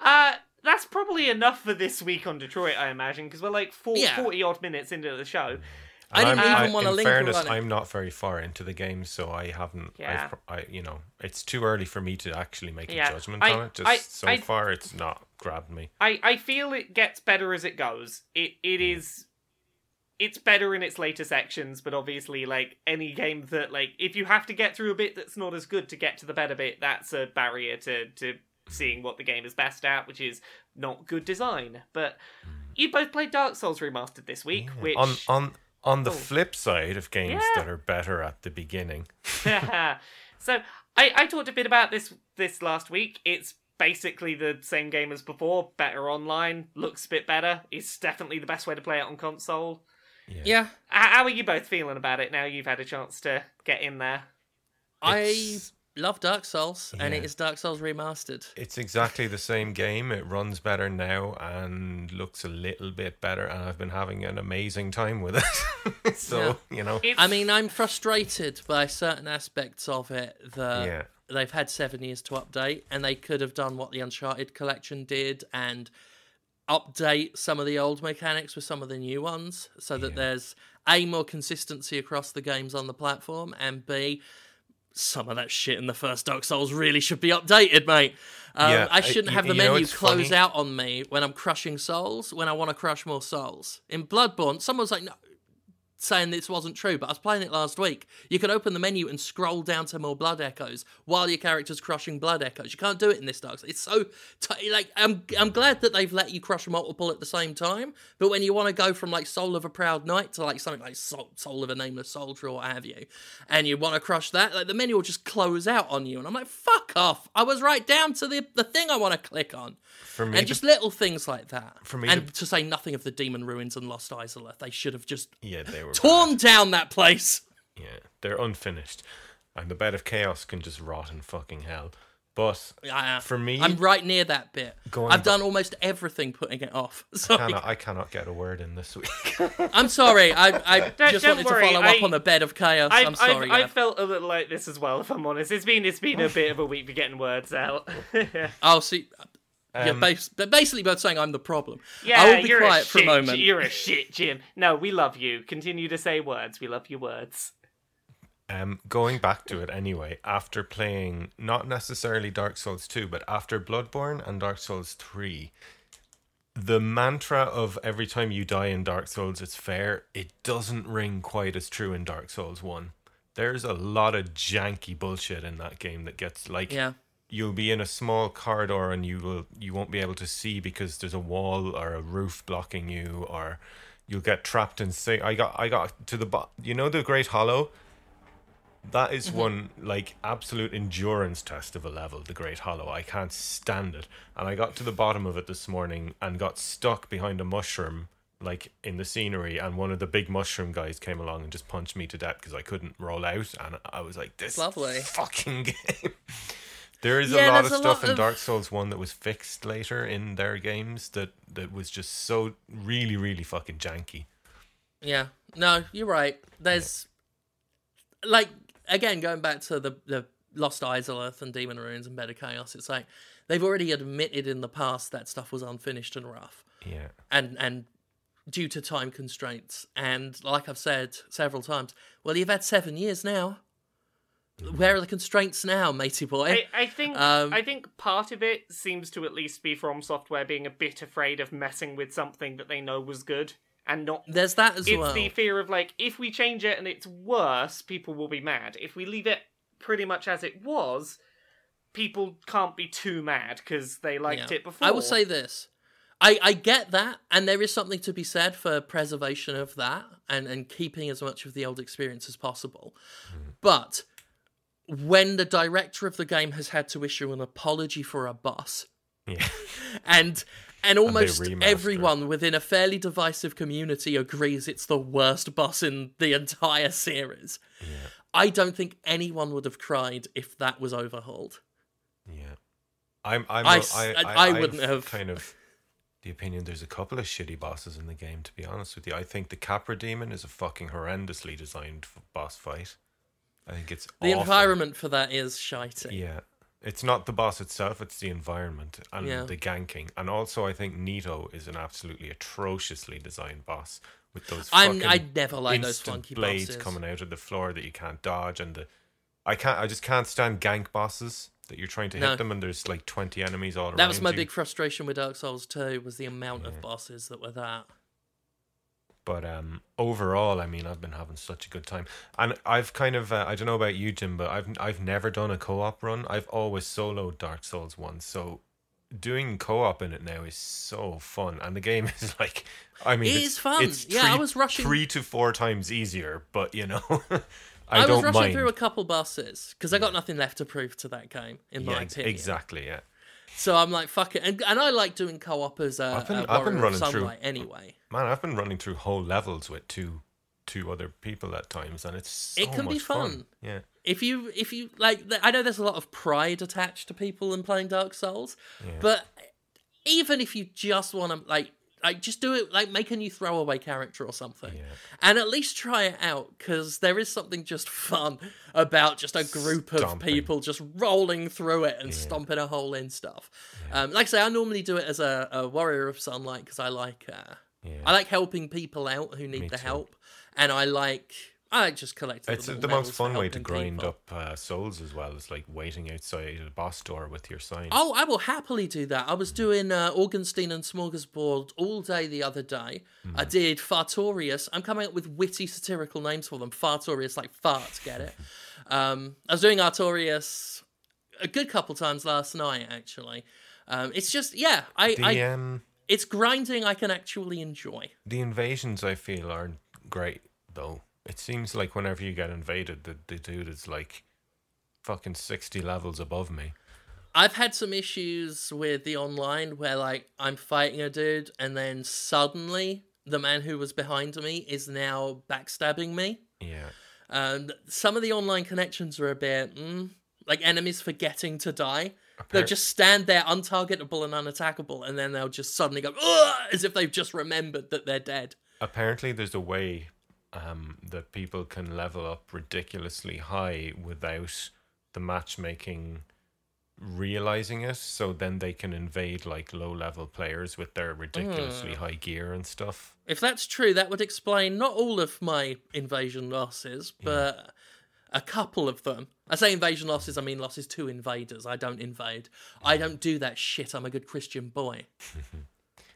Uh, that's probably enough for this week on Detroit, I imagine, because we're like four, Yeah. 40 odd minutes into the show. I didn't I'm- even wanna In fairness, on it. I'm not very far into the game, so I haven't. Yeah. I've, I, you know, it's too early for me to actually make Yeah, a judgment I- on it. Just I- so I- far, it's not grabbed me. I, I feel it gets better as it goes. It it mm. is it's better in its later sections, but obviously like any game that like if you have to get through a bit that's not as good to get to the better bit, that's a barrier to to mm. seeing what the game is best at, which is not good design. But mm. you both played Dark Souls remastered this week, which On on on the Oh. flip side of games Yeah. that are better at the beginning, so I, I talked a bit about this this last week. It's basically the same game as before, better online, looks a bit better. It's definitely the best way to play it on console. Yeah, H- How are you both feeling about it now you've had a chance to get in there? I It's- love Dark Souls, and it is Dark Souls remastered. it's exactly the same game. It runs better now and looks a little bit better, and I've been having an amazing time with it. so you know, It's, I mean, I'm frustrated by certain aspects of it that yeah. they've had seven years to update, and they could have done what the Uncharted collection did and update some of the old mechanics with some of the new ones, so that Yeah. there's a more consistency across the games on the platform, and b some of that shit in the first Dark Souls really should be updated, mate. Um, Yeah, I I- shouldn't you- have the you know menu close funny? out on me when I'm crushing souls when I want to crush more souls. In Bloodborne, someone's like, no, saying this wasn't true, but I was playing it last week. You can open the menu and scroll down to more blood echoes while your character's crushing blood echoes. You can't do it in this Dark Souls. It's so t- like I'm I'm glad that they've let you crush multiple at the same time. But when you want to go from like Soul of a Proud Knight to like something like Soul, Soul of a Nameless Soldier or what have you, and you want to crush that, like the menu will just close out on you, and I'm like, fuck off! I was right down to the the thing I want to click on. For me, And just little things like that. For me, and the- to say nothing of the Demon Ruins and Lost Isola, they should have just yeah, they were torn down that place. Yeah, they're unfinished, and the bed of chaos can just rot in fucking hell. But Yeah, uh, for me, I'm right near that bit. Going I've ba- done almost everything putting it off. Sorry. cannot, I cannot get a word in this week. I'm sorry. I, I Don't- just don't wanted worry, to follow I- up on the bed of chaos. I've, I'm sorry. I've, I've felt a little like this as well, if I'm honest. It's been it's been a bit of a week for getting words out. Oh, see. Yeah, Um, bas- they're basically both saying I'm the problem. yeah, I will be quiet a for a moment. You're a shit, Jim. No, we love you. Continue to say words. We love your words. Um, going back to it anyway, after playing not necessarily Dark Souls 2, but after Bloodborne and Dark Souls 3, the mantra of every time you die in Dark Souls, it's fair, it doesn't ring quite as true in Dark Souls 1. There's a lot of janky bullshit in that game that gets like Yeah. You'll be in a small corridor and you will you won't be able to see because there's a wall or a roof blocking you or you'll get trapped in say I got I got to the bo- you know the Great Hollow? That is mm-hmm. one like absolute endurance test of a level the Great Hollow. I can't stand it. And I got to the bottom of it this morning and got stuck behind a mushroom like in the scenery and one of the big mushroom guys came along and just punched me to death because I couldn't roll out. And I was like this Lovely. fucking game there is Yeah, a lot of stuff lot in of- Dark Souls 1 that was fixed later in their games that that was just so really really fucking janky Yeah. No, you're right. There's like again going back to the the Lost Izalith and Demon Ruins and Bed of Chaos. It's like they've already admitted in the past that stuff was unfinished and rough, yeah and and due to time constraints. And like I've said several times, well, you've had seven years now. Where are the constraints now, matey boy? I, I think Um, I think part of it seems to at least be FromSoftware being a bit afraid of messing with something that they know was good and not There's that as it's well. It's the fear of like if we change it and it's worse, people will be mad. If we leave it pretty much as it was, people can't be too mad because they liked Yeah. it before. I will say this. I, I get that, and there is something to be said for preservation of that and, and keeping as much of the old experience as possible. But when the director of the game has had to issue an apology for a boss, yeah. And and almost remaster. everyone within a fairly divisive community agrees it's the worst boss in the entire series. I don't think anyone would have cried if that was overhauled. yeah. I'm I'm I I, I- I, I I've wouldn't have- kind of the opinion there's a couple of shitty bosses in the game to be honest with you. I think the Capra Demon is a fucking horrendously designed boss fight I think it's The awful. environment for that is shitey. Yeah. It's not the boss itself, it's the environment and Yeah. the ganking. And also I think Nito is an absolutely atrociously designed boss with those I'm fucking I never like those funky blades bosses. coming out of the floor that you can't dodge and the I can't I just can't stand gank bosses that you're trying to No. hit them and there's like 20 enemies all around That was my you. big frustration with Dark Souls 2 was the amount of bosses that were that. But um, overall, I mean, I've been having such a good time, and I've kind of uh, I don't know about you, Jim, but I've I've never done a co-op run. I've always soloed Dark Souls one, so doing co-op in it now is so fun, and the game is like, I mean, It it's, is fun. It's Yeah, I was rushing- three to four times easier, but you know, I, I, was rushing mind. through a couple bosses because I got nothing left to prove to that game, in yeah, my ex- opinion. exactly. Yeah, So I'm like, fuck it. And, and I like doing co op as a, I've been- a I've been running through- anyway. man, I've been running through whole levels with two two other people at times, and it's so It can be fun. fun. Yeah, If you, if you like, I know there's a lot of pride attached to people in playing Dark Souls, but even if you just want to, like, like just do it, like make a new throwaway character or something, Yeah. and at least try it out because there is something just fun about just a group of people just rolling through it and stomping a hole in stuff. Um, like I say, I normally do it as a, a warrior of sunlight because I like, uh, yeah. I like helping people out who need Me the too. help, and I like, I like just collecting. It's little the most fun way to grind people. up uh, souls as well. It's like waiting outside a boss door with your sign. Oh, I will happily do that. I was doing uh, Augenstein and Smorgasbord all day the other day. I Mm. did Fartorius. I'm coming up with witty satirical names for them. Fartorius, like fart, get it? um, I was doing Artorias a good couple times last night, actually. Um, it's just, yeah, I, the I, um it's grinding I can actually enjoy. the invasions I feel aren't great though. It seems like whenever you get invaded, the, the dude is like fucking sixty levels above me. I've had some issues with the online where like I'm fighting a dude and then suddenly the man who was behind me is now backstabbing me. Yeah, And some of the online connections are a bit mm, like enemies forgetting to die. They'll just stand there untargetable and unattackable, and then they'll just suddenly go as if they've just remembered that they're dead. apparently there's a way um that people can level up ridiculously high without the matchmaking realizing it so then they can invade like low level players with their ridiculously high gear and stuff If that's true, that would explain not all of my invasion losses, but a couple of them. I say invasion losses, I mean losses to invaders. I don't invade. I don't do that shit. I'm a good Christian boy.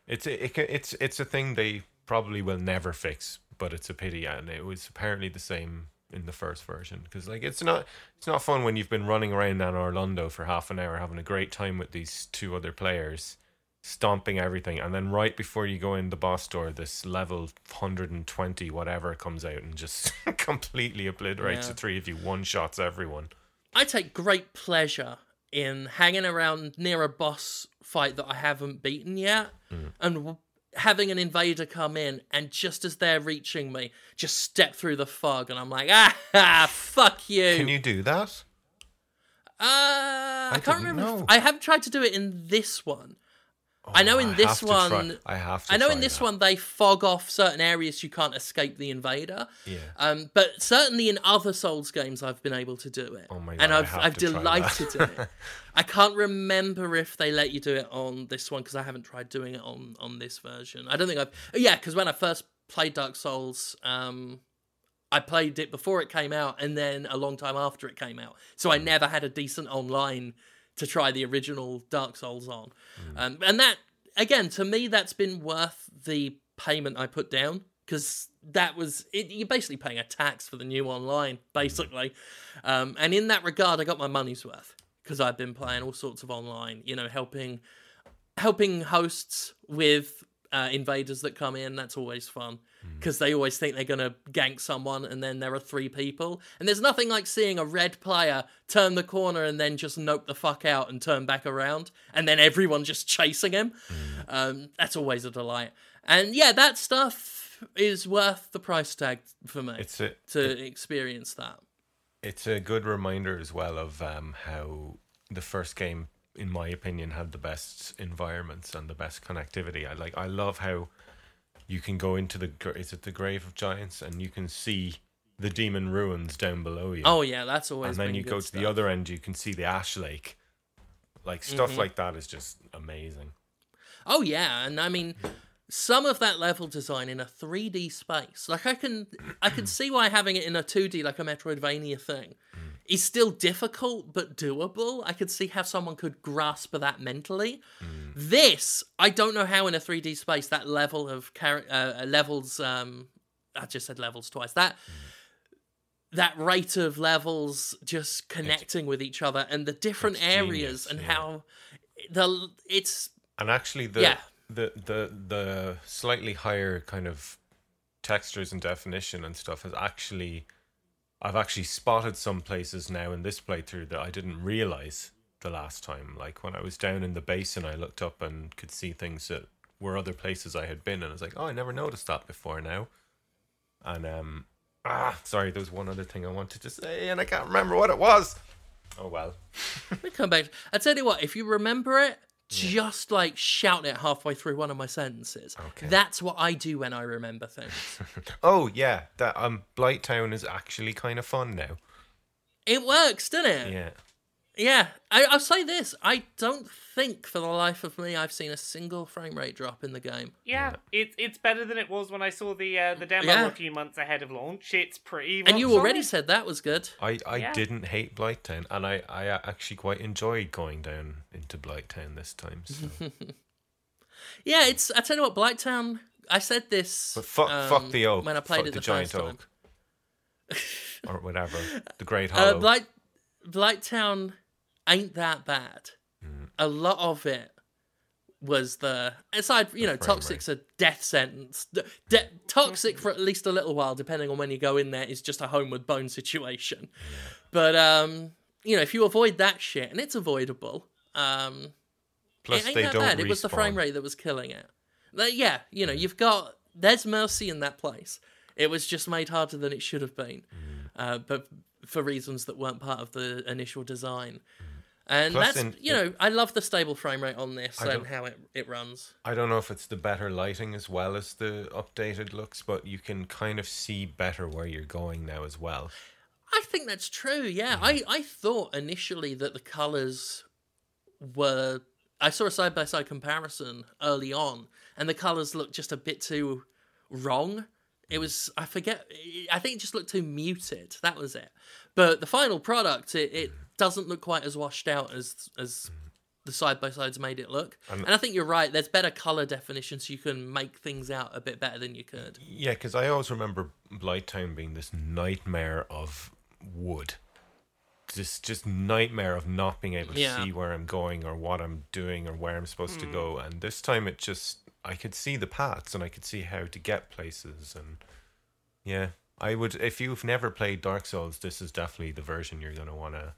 It's a, it, it's it's a thing they probably will never fix, but it's a pity, and it was apparently the same in the first version because like it's not it's not fun when you've been running around in Anor Londo for half an hour having a great time with these two other players, stomping everything, and then right before you go in the boss door, this level hundred and twenty whatever comes out and just completely obliterates Yeah. the three of you, one shots everyone. I take great pleasure in hanging around near a boss fight that I haven't beaten yet mm. and w- having an invader come in and just as they're reaching me, just step through the fog and I'm like, ah, fuck you. Can you do that? Uh, I, can't remember. if-. I have tried to do it in this one. I know Oh, in I this to try- one. I have to I know in this that. one they fog off certain areas you can't escape the invader. Yeah. Um, but certainly in other Souls games, I've been able to do it. Oh my And God, I I've I've delighted in it. I can't remember if they let you do it on this one because I haven't tried doing it on on this version. I don't think I've. Yeah, because when I first played Dark Souls, um, I played it before it came out and then a long time after it came out. So. I never had a decent online to try the original Dark Souls on. Hmm. Um, and that, again, to me, that's been worth the payment I put down because that was, it, you're basically paying a tax for the new online, basically. Um, and in that regard, I got my money's worth because I've been playing all sorts of online, you know, helping helping hosts with uh, invaders that come in. That's always fun because they always think they're going to gank someone, and then there are three people. And there's nothing like seeing a red player turn the corner and then just nope the fuck out and turn back around, and then everyone just chasing him. Um, that's always a delight. And yeah, that stuff is worth the price tag for me It's a to experience that. it's a good reminder as well of um, how the first game, in my opinion, had the best environments and the best connectivity. I like. I love how you can go into the is it the grave of giants and you can see the demon ruins down below you. Oh yeah, that's always. and then you go to the other end, you can see the ash lake. Like stuff Mm-hmm. like that is just amazing. Oh yeah, and I mean some of that level design in a 3D space. Like I can I can see why having it in a 2D like a Metroidvania thing is still difficult but doable. I could see how someone could grasp that mentally. This, I don't know how in a 3D space that level of char- uh, levels um I just said levels twice. That that rate of levels just connecting with each other and the different It's areas genius, and yeah. how the it's And actually, the Yeah. the the the slightly higher kind of textures and definition and stuff has actually, I've actually spotted some places now in this playthrough that I didn't realize the last time. Like when I was down in the basin, I looked up and could see things that were other places I had been, and I was like, oh, I never noticed that before now. And um, ah, sorry, there was one other thing I wanted to say, and I can't remember what it was. Oh well. We come back. I tell you what, if you remember it, just like shout it halfway through one of my sentences. Okay. That's what I do when I remember things. Oh yeah, that um, blight Blighttown is actually kind of fun now. it works, doesn't it? Yeah. Yeah. I, I'll say this: I don't think, for the life of me, I've seen a single frame rate drop in the game. Yeah, it's it's better than it was when I saw the uh, the demo Yeah. a few months ahead of launch. It's pretty. And rock you already solid. said that was good. I, I Yeah. didn't hate Blighttown, and I, I actually quite enjoyed going down into Blighttown this time. So. Yeah, it's. I tell you what, Blighttown. I said this. But fuck, um, fuck the oak. when I played fuck it the, the, giant first time. oak, or whatever. The Great Uh, Hollow. Blight, Blighttown ain't that bad. Mm. A lot of it was the aside, you know, frame toxic's a death sentence. De- toxic for at least a little while, depending on when you go in there, is just a homeward bone situation. But um, you know, if you avoid that shit, and it's avoidable, um, Plus, it ain't they that don't bad. respawn. It was the frame rate that was killing it. Like, yeah, you know, you've got there's mercy in that place. It was just made harder than it should have been, Mm. uh, but for reasons that weren't part of the initial design. And Mm. Plus that's in- you know, I love the stable frame rate on this and how it, it runs. I don't know if it's the better lighting as well as the updated looks, but you can kind of see better where you're going now as well. I think that's true. Yeah, I I thought initially that the colors were. I saw a side by side comparison early on, and the colors looked just a bit too wrong It was I forget. I think it just looked too muted. That was it. But the final product, it, it doesn't look quite as washed out as as the side by sides made it look. I'm- and I think you're right. There's better color definition, so you can make things out a bit better than you could. Yeah, because I always remember Blighttown being this nightmare of wood. Just, just nightmare of not being able to Yeah. see where I'm going or what I'm doing or where I'm supposed to hmm. go. And this time, it just I could see the paths and I could see how to get places. And yeah, I would. If you've never played Dark Souls, this is definitely the version you're gonna wanna.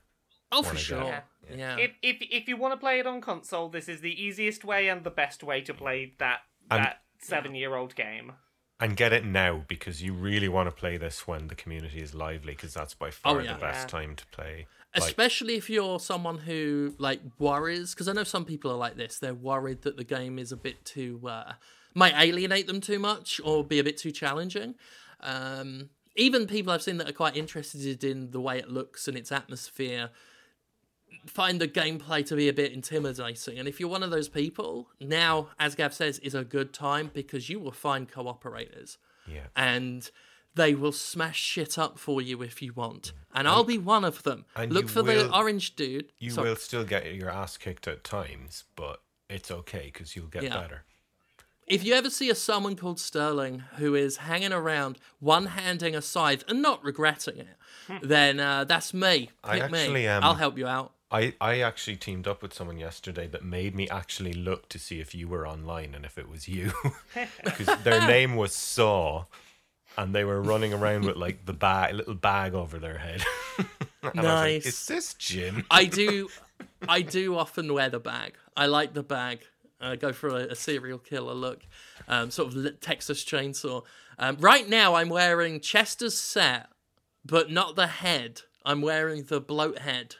Oh, for sure. Yeah. Yeah. If if if you want to play it on console, this is the easiest way and the best way to play that And- that seven year old game. And get it now because you really want to play this when the community is lively because that's by far Oh, yeah. the best Yeah. time to play. Like, Especially if you're someone who like worries, because I know some people are like this. They're worried that the game is a bit too uh, might alienate them too much or be a bit too challenging. Um, even people I've seen that are quite interested in the way it looks and its atmosphere find the gameplay to be a bit intimidating. And if you're one of those people, now, as Gav says, is a good time because you will find cooperators yeah. and they will smash shit up for you if you want. And I'll be one of them. and Look for the orange dude. You Sorry. will still get your ass kicked at times, but it's okay because you'll get Yeah. better. If you ever see a someone called Sterling who is hanging around, one handing a scythe and not regretting it, then uh, that's me. I Pick me. actually, um, I'll help you out. I, I actually teamed up with someone yesterday that made me actually look to see if you were online and if it was you. Because their name was Saw and they were running around with like the bag, little bag over their head. and I was like, Nice. is this Jim? I do, I do often wear the bag. I like the bag. Uh, go for a, a serial killer look, um, sort of Texas Chainsaw. Um, right now, I'm wearing Chester's set, but not the head. I'm wearing the bloat head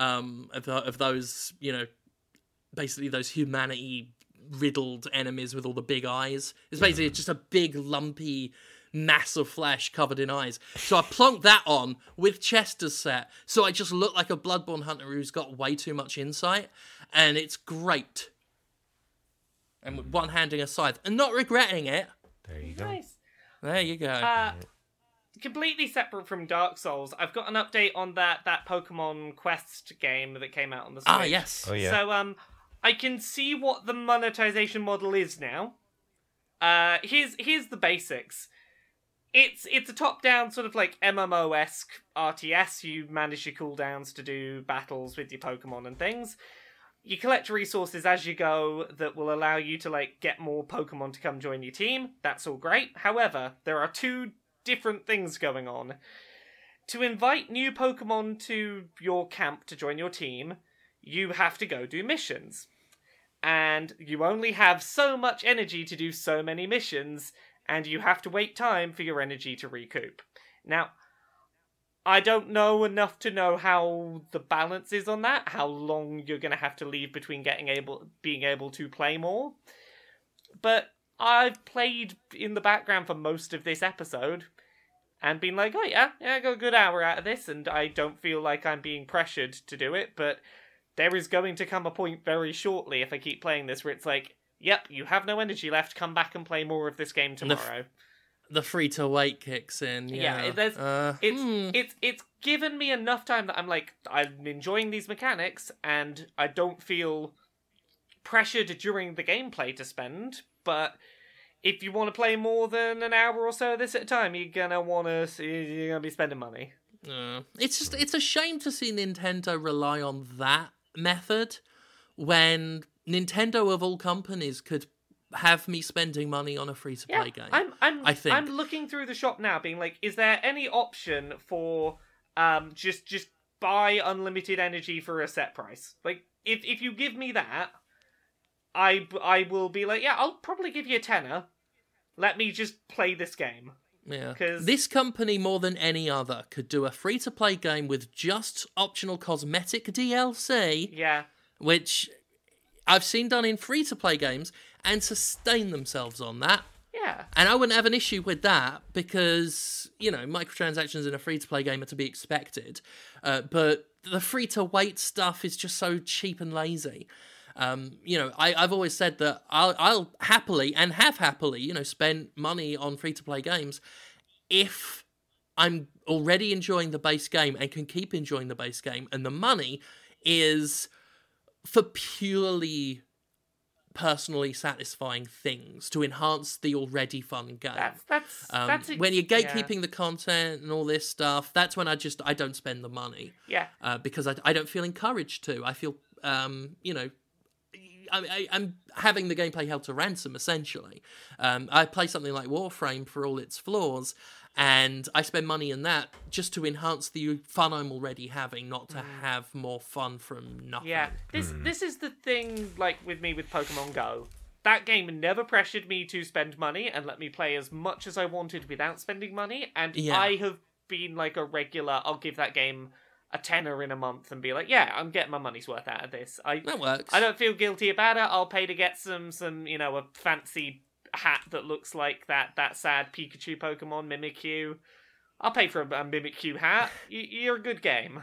um, of, the, of those, you know, basically those humanity riddled enemies with all the big eyes. It's basically just a big lumpy mass of flesh covered in eyes. So I plonked that on with Chester's set, so I just look like a Bloodborne hunter who's got way too much insight, and it's great. And with one handing a scythe and not regretting it. There you go. Nice. There you go. Uh, completely separate from Dark Souls, I've got an update on that that Pokemon Quest game that came out on the Switch. ah, yes. Oh, yeah. So um, I can see what the monetization model is now. Uh, here's here's the basics. It's it's a top-down sort of like MMO-esque RTS. You manage your cooldowns to do battles with your Pokemon and things. You collect resources as you go that will allow you to like get more Pokemon to come join your team. That's all great. However, there are two different things going on. To invite new Pokemon to your camp to join your team, you have to go do missions. And you only have so much energy to do so many missions, and you have to wait time for your energy to recoup. Now, I don't know enough to know how the balance is on that, how long you're going to have to leave between getting able being able to play more. But I've played in the background for most of this episode and been like, "Oh yeah, yeah, I got a good hour out of this and I don't feel like I'm being pressured to do it, but there is going to come a point very shortly if I keep playing this where it's like, yep, you have no energy left. Come back and play more of this game And the tomorrow. the free to wait kicks in. Yeah, Yeah, there's- uh, It's hmm. it's it's given me enough time that I'm like I'm enjoying these mechanics and I don't feel pressured during the gameplay to spend, but if you want to play more than an hour or so of this at a time, you're gonna want to you're gonna be spending money. Uh, it's just it's a shame to see Nintendo rely on that method when Nintendo of all companies could have me spending money on a free to Yeah, play game. I'm I'm I think. I'm looking through the shop now, being like, is there any option for um just just buy unlimited energy for a set price? Like, if if you give me that, I I will be like, yeah, I'll probably give you a tenner. Let me just play this game. Yeah. 'Cause- This company, more than any other, could do a free to play game with just optional cosmetic DLC, Yeah, which I've seen done in free to play games, and sustain themselves on that. yeah, And I wouldn't have an issue with that because, you know, microtransactions in a free to play game are to be expected. Uh, but the free to wait stuff is just so cheap and lazy. Um, you know, I, I've always said that I'll, I'll happily and have happily, you know, spend money on free to play games if I'm already enjoying the base game and can keep enjoying the base game, and the money is for purely personally satisfying things to enhance the already fun game. That's that's Um, that's ex- when you're yeah. gatekeeping the content and all this stuff, that's when I just I don't spend the money Yeah, uh, because I, I don't feel encouraged to. I feel um, you know. I, I, I'm having the gameplay held to ransom essentially. Um, I play something like Warframe for all its flaws, and I spend money in that just to enhance the fun I'm already having, not to have more fun from nothing. Mm. yeah. This this is the thing. Like with me with Pokemon Go, that game never pressured me to spend money and let me play as much as I wanted without spending money. And Yeah. I have been like a regular. I'll give that game a tenner in a month and be like, yeah, I'm getting my money's worth out of this. I that works. I don't feel guilty about it. I'll pay to get some some you know a fancy hat that looks like that that sad Pikachu Pokemon Mimikyu. I'll pay for a, a Mimikyu hat. You're a good game.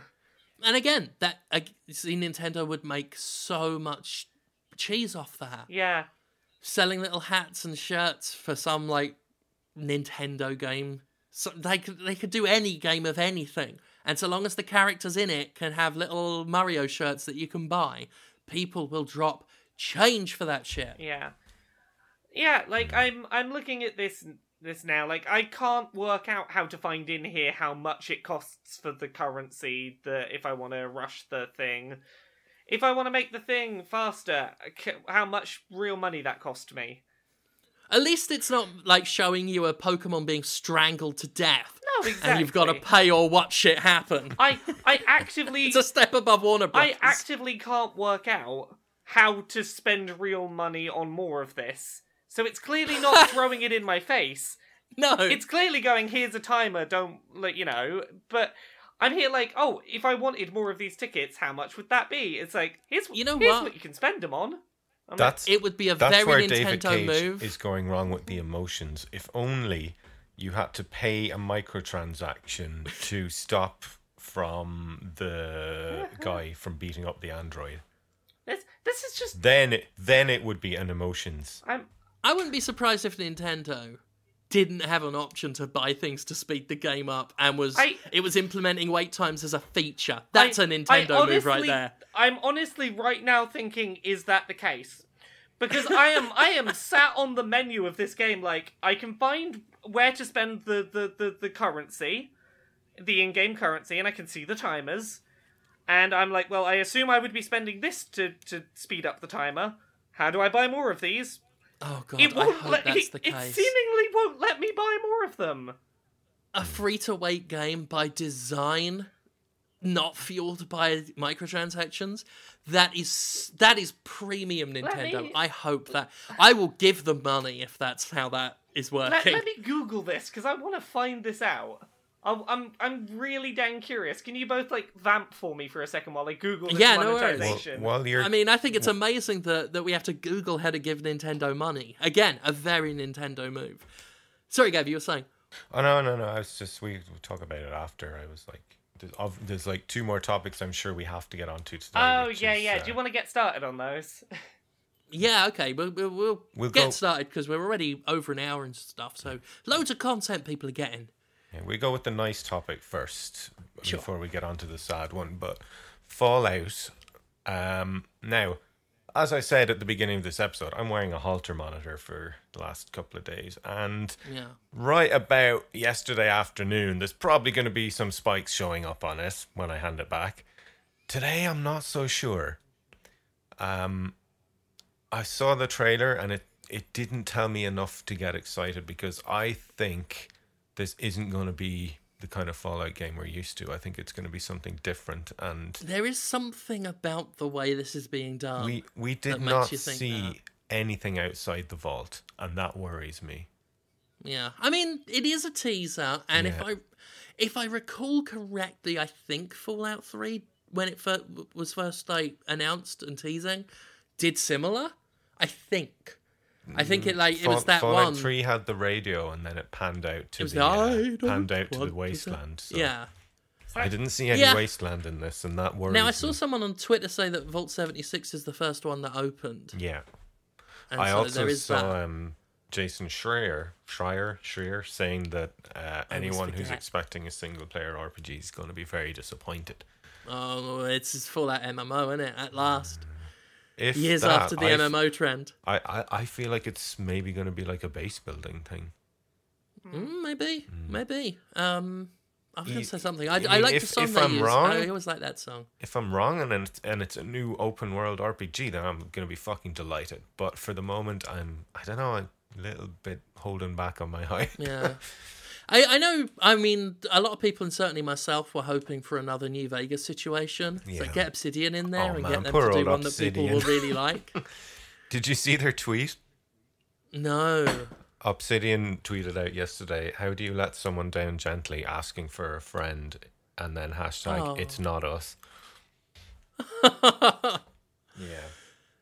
and again, that see Nintendo would make so much cheese off that. Yeah, selling little hats and shirts for some like Nintendo game. So they could they could do any game of anything, and so long as the characters in it can have little Mario shirts that you can buy, people will drop change for that shit. yeah, yeah. Like hmm. I'm I'm looking at this this now. Like I can't work out how to find in here how much it costs for the currency. The if I want to rush the thing. If I want to make the thing faster, how much real money that cost me? At least it's not like showing you a Pokemon being strangled to death, No, exactly. and you've got to pay or watch it happen. I I actively It's a step above Warner Bros. I actively can't work out how to spend real money on more of this. So it's clearly not throwing it in my face. no, It's clearly going, here's a timer, don't, like, you know, but I'm here like, oh, if I wanted more of these tickets, how much would that be? It's like, here's, You know here's what? what you can spend them on. I'm like, That's it would be a that's where very David Nintendo Cage move. is going wrong with the emotions. If only you had to pay a microtransaction to stop from the guy from beating up the android. this, this is just, Then it, then it would be an emotions. I'm, I wouldn't be surprised if Nintendo didn't have an option to buy things to speed the game up and was I- it was implementing wait times as a feature. That's I- a Nintendo I move right there. I'm honestly right now thinking, is that the case? Because I am I am sat on the menu of this game like I can find where to spend the the, the, the currency, the in-game currency, and I can see the timers. And I'm like, well, I assume I would be spending this to, to speed up the timer. How do I buy more of these? Oh god, it I won't hope let that's it, the it seemingly won't let me buy more of them. A free to wait game by design, not fueled by microtransactions. That is that is premium Nintendo. me- I hope that I will give them money if that's how that is Let, working. let me Google this because I want to find this out. I, I'm I'm really dang curious. Can you both like vamp for me for a second while I Google this Yeah, no worries. Well, while you're I mean, I think it's amazing that, that we have to Google how to give Nintendo money. Again, a very Nintendo move. Sorry, Gav, you were saying. Oh no, no, no! I was just we will talk about it after. I was like, there's, there's like two more topics I'm sure we have to get onto today. oh yeah, is, yeah. uh, Do you want to get started on those? Yeah, okay, we'll, we'll, we'll, We'll get go- started because we're already over an hour and stuff. So loads of content people are getting. Yeah, we go with the nice topic first Sure. before we get onto the sad one. But Fallout. Um, now, as I said at the beginning of this episode, I'm wearing a Holter monitor for the last couple of days, and Yeah. right about yesterday afternoon, there's probably going to be some spikes showing up on it when I hand it back. Today, I'm not so sure. Um, I saw the trailer and it it didn't tell me enough to get excited because I think this isn't going to be the kind of Fallout game we're used to. I think it's going to be something different, and There is something about the way this is being done. we we did not see that. anything outside the vault, and that worries me. Yeah, I mean, it is a teaser, and if I if I recall correctly, I think Fallout Three, when it fir- was first like announced and teasing, did similar. I think. I think it like it was that Fallout one. Three had the radio, and then it panned out to the uh, panned out to the wasteland. So Yeah, I didn't see any Yeah. wasteland in this, and that worries Now I saw me. someone on Twitter say that Vault 76 is the first one that opened. Yeah, And I so also there is saw um, Jason Schreier, Schreier, Schreier saying that uh, anyone who's expecting a single player RPG is going to be very disappointed. Oh, it's just full out MMO, isn't it? At last, If years that, after the I MMO trend. I, I, I feel like it's maybe going to be like a base building thing. Mm, maybe, maybe. Um, I was going to say something. I, I like if- the song if I'm use. wrong- I always like that song. If I'm wrong and it's, and it's a new open world RPG, then I'm going to be fucking delighted. But for the moment, I'm I don't know, I'm a little bit holding back on my hype. Yeah. I, I know, I mean, a lot of people, and certainly myself, were hoping for another New Vegas situation. So get Obsidian in there Oh, and man, get them to do one that people will really like. Did you see their tweet? No. Obsidian tweeted out yesterday, "How do you let someone down gently asking for a friend?" And then hashtag Oh. it's not us. Yeah,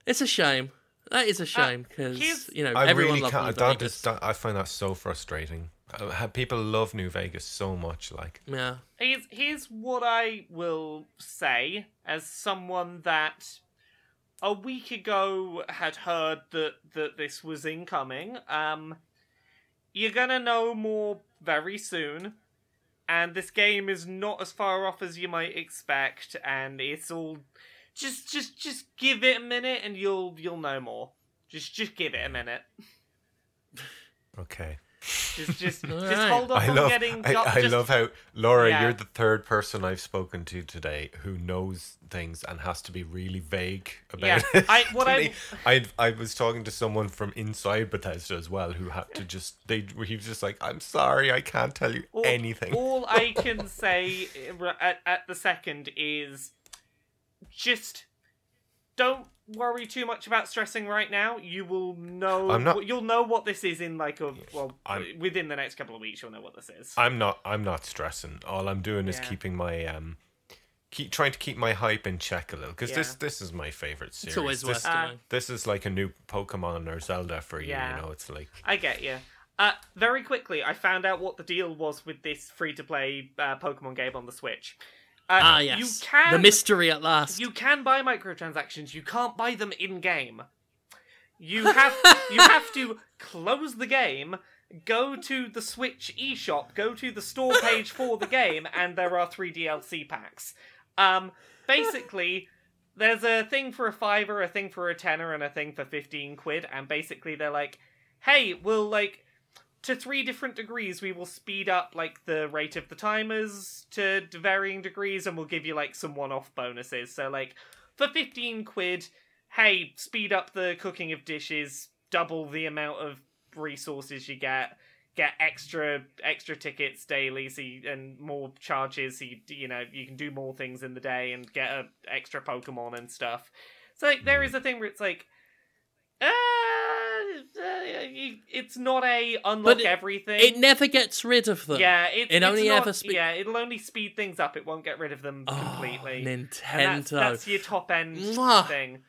It's a shame. That is a uh, shame because, here's- you know, I everyone really can't. That that, I find that so frustrating. Uh, People love New Vegas so much. Like, Yeah. Here's here's what I will say as someone that a week ago had heard that that this was incoming. Um, you're gonna know more very soon, and this game is not as far off as you might expect, and it's all just just just give it a minute and you'll you'll know more. Just just give it a minute. okay, Just just just Alright. hold off I on love, getting. I, got- I just- love how Laura, Yeah. you're the third person I've spoken to today who knows things and has to be really vague about Yeah, it. I- what I- I I was talking to someone from inside Bethesda as well who had to just they he was just like, I'm sorry, I can't tell you all, anything. All I can say uh, at, at the second is just don't worry too much about stressing right now. You will know. I'm not- You'll know what this is in like a well I'm- within the next couple of weeks. You'll know what this is. I'm not I'm not stressing. All I'm doing is keeping my um keep trying to keep my hype in check a little because this Yeah. this is my favorite series. It's always this, worth Uh, doing. this is like a new Pokemon or Zelda for you. Yeah. You know, it's like I get you. Uh, very quickly, I found out what the deal was with this free-to-play uh, Pokemon game on the Switch. Uh, Ah, yes. You can The mystery at last. You can buy microtransactions. You can't buy them in game. You have you have to close the game, go to the Switch eShop, go to the store page for the game, and there are three DLC packs. Um, basically, there's a thing for a fiver, a thing for a tenner, and a thing for fifteen quid. And basically, they're like, "Hey, we'll like." To three different degrees, we will speed up like the rate of the timers to varying degrees, and we'll give you like some one-off bonuses. So, like for fifteen quid, hey, speed up the cooking of dishes, double the amount of resources you get, get extra extra tickets daily, so you, and more charges, so you, you know you can do more things in the day and get a extra Pokemon and stuff. So like there is a thing where it's like, uh, it's not a unlock it- everything. it never gets rid of them. yeah, it, it it's only not- ever spe- yeah, it'll only speed things up. It won't get rid of them Oh, completely. Nintendo. that's, that's your top end Mwah. thing.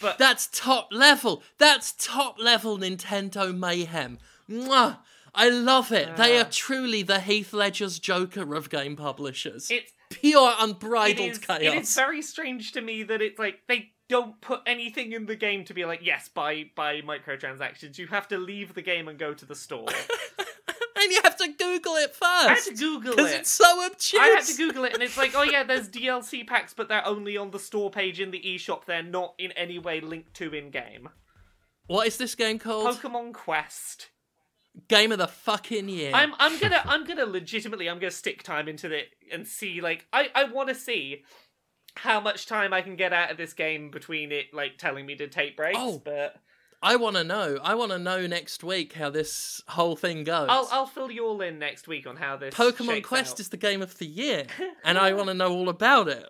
But That's top level. That's top level Nintendo mayhem. Mwah! I love it. they are Ah. truly the Heath Ledger's Joker of game publishers. it's Pure unbridled is, chaos. it is very strange to me that it's like they don't put anything in the game to be like yes buy buy microtransactions. You have to leave the game and go to the store. and you have to Google it first. I had to Google it Because it. it's so obtuse. I had to Google it, and it's like, oh yeah, there's DLC packs, but they're only on the store page in the eShop. They're not in any way linked to in game. What is this game called? Pokemon Quest. Game of the fucking year. I'm I'm gonna I'm gonna legitimately I'm gonna stick time into it and see like I I want to see how much time I can get out of this game between it like telling me to take breaks. Oh, but I want to know. I want to know next week how this whole thing goes. I'll I'll fill you all in next week on how this Pokemon Quest out. is the game of the year, and I want to know all about it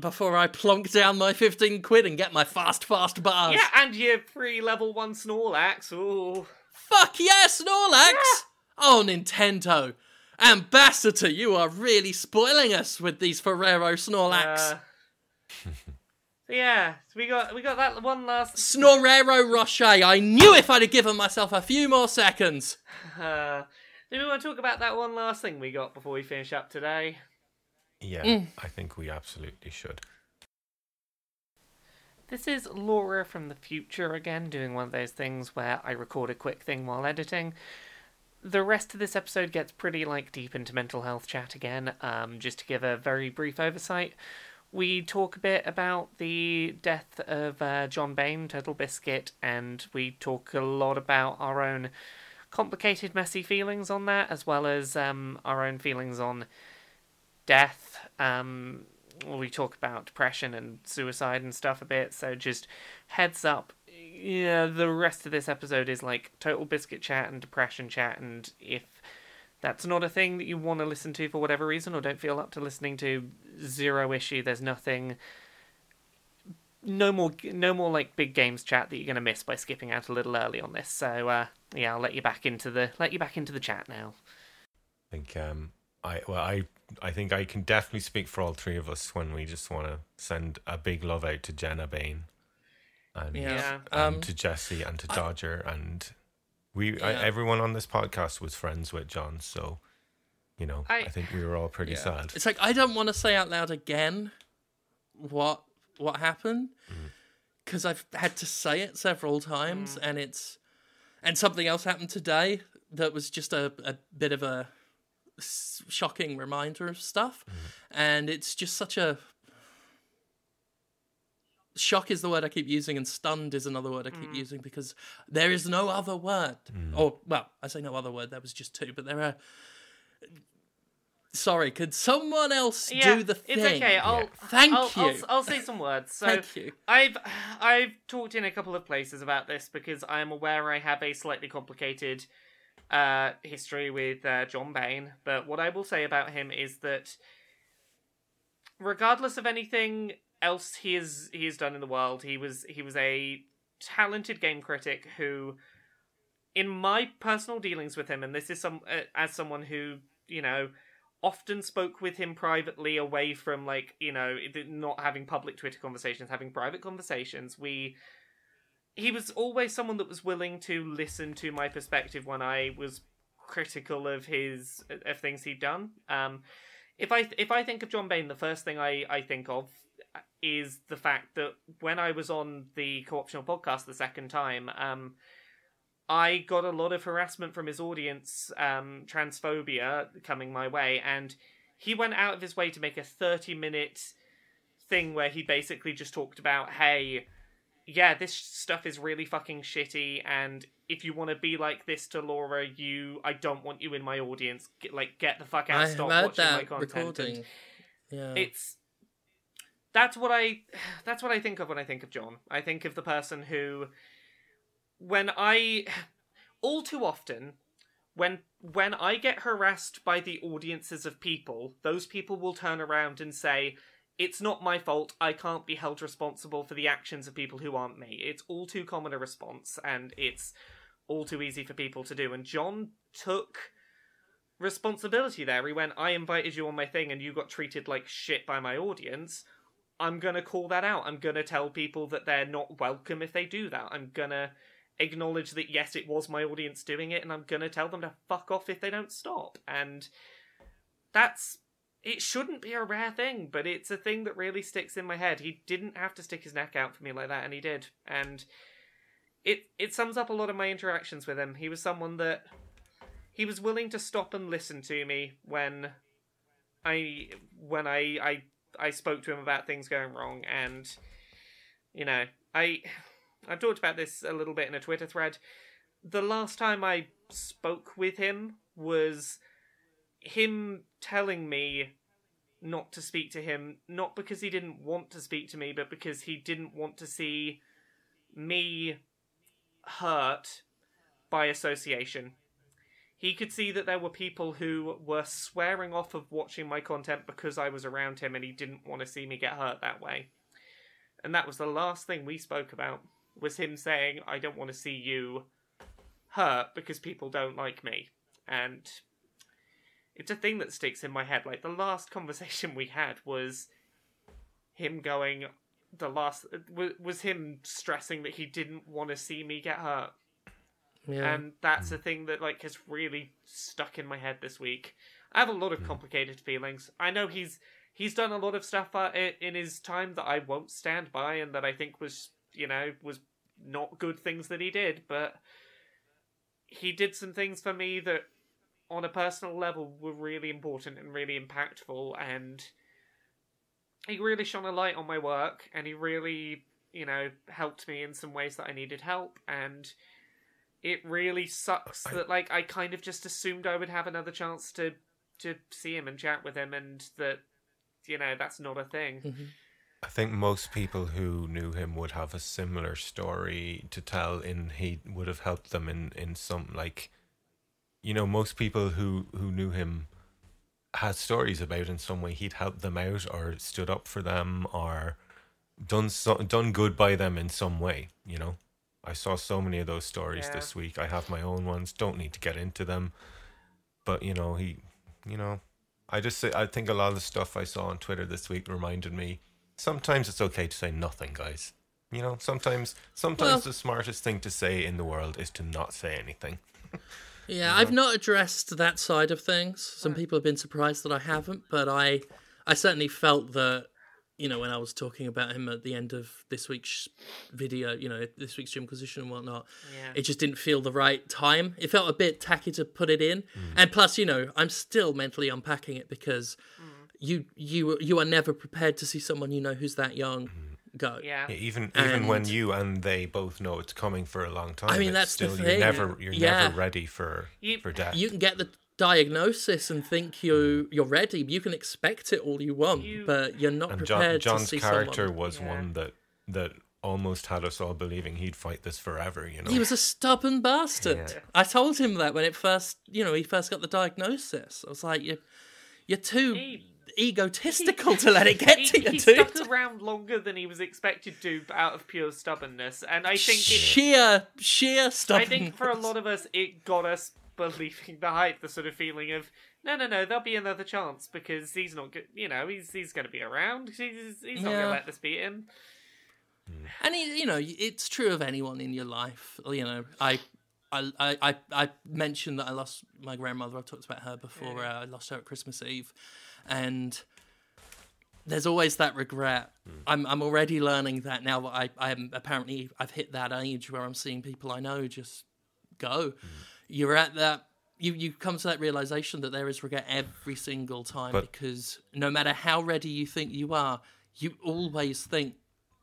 before I plonk down my 15 quid and get my fast, fast bars. yeah, and your free level one Snorlax. Ooh, Fuck yes, Snorlax! Oh, Nintendo. Ambassador, you are really spoiling us with these Ferrero Snorlax. Uh, so yeah, so we got we got that one last. Snorero Rocher, I knew if I'd have given myself a few more seconds. Uh, do we want to talk about that one last thing we got before we finish up today? Yeah, Mm. I think we absolutely should. This is Laura from the future again, doing one of those things where I record a quick thing while editing. The rest of this episode gets pretty like deep into mental health chat again. Um, just to give a very brief oversight, we talk a bit about the death of uh, John Bain, Total Biscuit, and we talk a lot about our own complicated, messy feelings on that, as well as um, our own feelings on death. Um, we talk about depression and suicide and stuff a bit. So just heads up. Yeah, the rest of this episode is like total biscuit chat and depression chat, and if that's not a thing that you want to listen to for whatever reason or don't feel up to listening to, zero issue. There's nothing. No more, no more like big games chat that you're gonna miss by skipping out a little early on this. So uh, yeah, I'll let you back into the let you back into the chat now. I think um, I well, I I think I can definitely speak for all three of us when we just want to send a big love out to Genna Bain, and, Yeah. Yeah. and Um, to Jesse and to I- Dodger and we I, everyone on this podcast was friends with John, so you know I, I- think we were all pretty Yeah. sad. It's like I don't want to say out loud again what what happened mm. because I've had to say it several times, mm. and it's and something else happened today that was just a, a bit of a shocking reminder of stuff, mm. and it's just such a shock is the word I keep using, and stunned is another word I keep using because there is no other word. Or well, I say no other word. That was just two, but there are. Sorry, could someone else Yeah, do the thing? it's okay. I'll Thank I'll, I'll, you. I'll say some words. So Thank you. I've I've talked in a couple of places about this because I am aware I have a slightly complicated uh, history with uh, John Bain. But what I will say about him is that, regardless of anything else he has he has done in the world, he was he was a talented game critic who, in my personal dealings with him, and this is some uh, as someone who you know often spoke with him privately away from like you know not having public twitter conversations having private conversations we he was always someone that was willing to listen to my perspective when i was critical of his of things he'd done. Um if i if i think of john bain the first thing i i think of is the fact that when i was on the co-optional podcast the second time um I got a lot of harassment from his audience, um, transphobia coming my way, and he went out of his way to make a 30 minute thing where he basically just talked about, hey, yeah, this stuff is really fucking shitty, and if you want to be like this to Laura, you, I don't want you in my audience. Get, like, get the fuck out, I stop watching my content. recording. Yeah. it's that's what I that's what I think of when I think of John. I think of the person who when I all too often when when I get harassed by the audiences of people, those people will turn around and say it's not my fault. I can't be held responsible for the actions of people who aren't me. It's all too common a response and it's all too easy for people to do. And John took responsibility there. He went, I invited you on my thing and you got treated like shit by my audience. I'm gonna call that out. I'm gonna tell people that they're not welcome if they do that. I'm gonna acknowledge that yes, it was my audience doing it, and I'm gonna tell them to fuck off if they don't stop. And that's it shouldn't be a rare thing, but it's a thing that really sticks in my head. He didn't have to stick his neck out for me like that, and he did. And it it sums up a lot of my interactions with him. He was someone that he was willing to stop and listen to me when I when I I I spoke to him about things going wrong, and you know I I've talked about this a little bit in a Twitter thread. The last time I spoke with him was him telling me not to speak to him, not because he didn't want to speak to me, but because he didn't want to see me hurt by association. He could see that there were people who were swearing off of watching my content because I was around him and he didn't want to see me get hurt that way. And that was the last thing we spoke about was him saying I don't want to see you hurt because people don't like me. And it's a thing that sticks in my head. Like the last conversation we had was him going the last was, him stressing that he didn't want to see me get hurt yeah. and that's a thing that like has really stuck in my head this week. I have a lot of complicated feelings. I know he's he's done a lot of stuff uh, in his time that I won't stand by and that I think was, you know, was not good things that he did, but he did some things for me that on a personal level were really important and really impactful and he really shone a light on my work and he really, you know, helped me in some ways that I needed help and it really sucks I- that like I kind of just assumed I would have another chance to to see him and chat with him and that you know that's not a thing. Mm-hmm. I think most people who knew him would have a similar story to tell in he would have helped them in in some like you know most people who who knew him had stories about in some way he'd helped them out or stood up for them or done so, done good by them in some way you know I saw so many of those stories Yeah. this week I have my own ones don't need to get into them but you know he you know I just say I think a lot of the stuff I saw on Twitter this week reminded me sometimes it's okay to say nothing, guys. You know, sometimes sometimes Well- the smartest thing to say in the world is to not say anything. Yeah, I've not addressed that side of things. Some people have been surprised that I haven't, but I, I certainly felt that, you know, when I was talking about him at the end of this week's video, you know, this week's Jimquisition and whatnot, Yeah. it just didn't feel the right time. It felt a bit tacky to put it in, mm. and plus, you know, I'm still mentally unpacking it because mm. you, you, you are never prepared to see someone you know who's that young mm. go. Yeah. Yeah, even even when you and they both know it's coming for a long time. I mean, it's that's the still, thing. You're never you're Yeah. never ready for You- for death. you can get the diagnosis and think you hmm. you're ready. You can expect it all you want, You- but you're not and John, prepared John's to see some John's character someone. was Yeah. one that that almost had us all believing he'd fight this forever. You know, He was a stubborn bastard. Yeah. I told him that when it first, you know, he first got the diagnosis. I was like, "You're, you're too He- egotistical to let it get he, to you, he dude." stuck around longer than he was expected to out of pure stubbornness, and I think it, sheer, sheer I think for a lot of us, it got us believing the hype, the sort of feeling of no, no, no, there'll be another chance because he's not good. You know, he's he's going to be around. He's he's not going to let this beat him. Hmm. And it, you know, it's true of anyone in your life. You know, I, I, I, I, I mentioned that I lost my grandmother. I've talked about her before. Uh, I lost her at Christmas Eve, and there's always that regret. Hmm. I'm, I'm already learning that now that I, I'm apparently I've hit that age where I'm seeing people I know just go. Hmm. You're at that. You, you come to that realization that there is regret every single time But- because no matter how ready you think you are, you always think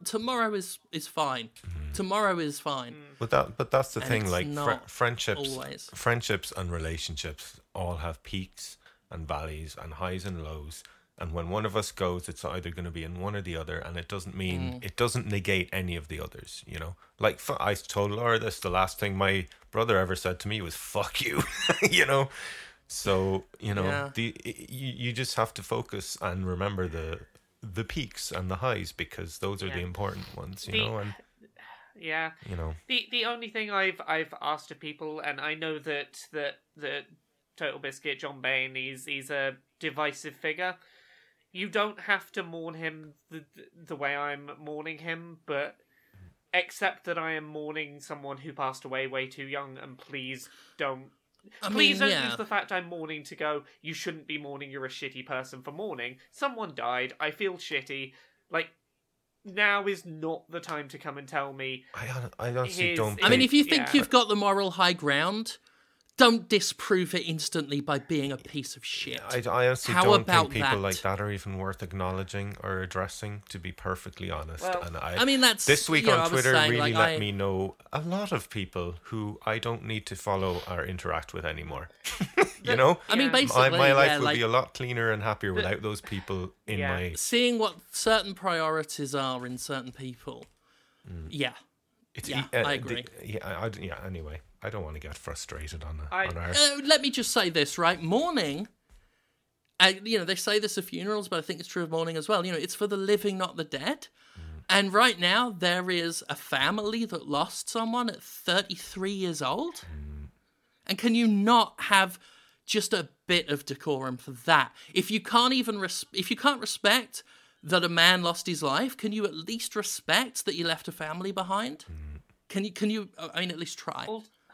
tomorrow is is fine. Mm-hmm. Tomorrow is fine. Mm. But that, but that's the And thing. Like fri not friendships, always. friendships and relationships all have peaks and valleys and highs and lows. And when one of us goes, it's either going to be in one or the other, and it doesn't mean Mm. it doesn't negate any of the others. You know, like I told Laura this. The last thing my brother ever said to me was "fuck you," you know. So you know, Yeah. the y- you you just have to focus and remember the the peaks and the highs because those are the important ones. You The- know, and Yeah. you know. The the only thing I've I've asked of people, and I know that that that Total Biscuit John Bain, he's he's a divisive figure. You don't have to mourn him the the way I'm mourning him, but except that I am mourning someone who passed away way too young, and please don't. I Please mean, don't yeah. use the fact I'm mourning to go. You shouldn't be mourning. You're a shitty person for mourning. Someone died. I feel shitty. Like now is not the time to come and tell me I hon- I honestly His- don't. I mean, if you think Yeah. you've got the moral high ground, don't disprove it instantly by being a piece of shit. I, I honestly How don't about think people that? like that are even worth acknowledging or addressing. To be perfectly honest, Well, and I, I mean, that's this week you know, on Twitter saying, really like, let I- me know a lot of people who I don't need to follow or interact with anymore. you know, I mean, basically, my, my life yeah, would like be a lot cleaner and happier without those people in Yeah. my. seeing what certain priorities are in certain people. Mm. Yeah, It's, Yeah, uh, I the- agree. yeah, I, I- yeah. Anyway, I don't want to get frustrated on I- on our. Uh, let me just say this, right? Mourning, uh, you know, they say this at funerals, but I think it's true of mourning as well. You know, it's for the living, not the dead. And right now, there is a family that lost someone at 33 years old. And can you not have just a bit of decorum for that? If you can't even, res- if you can't respect that a man lost his life, can you at least respect that you left a family behind? Can you? Can you? I mean, at least try.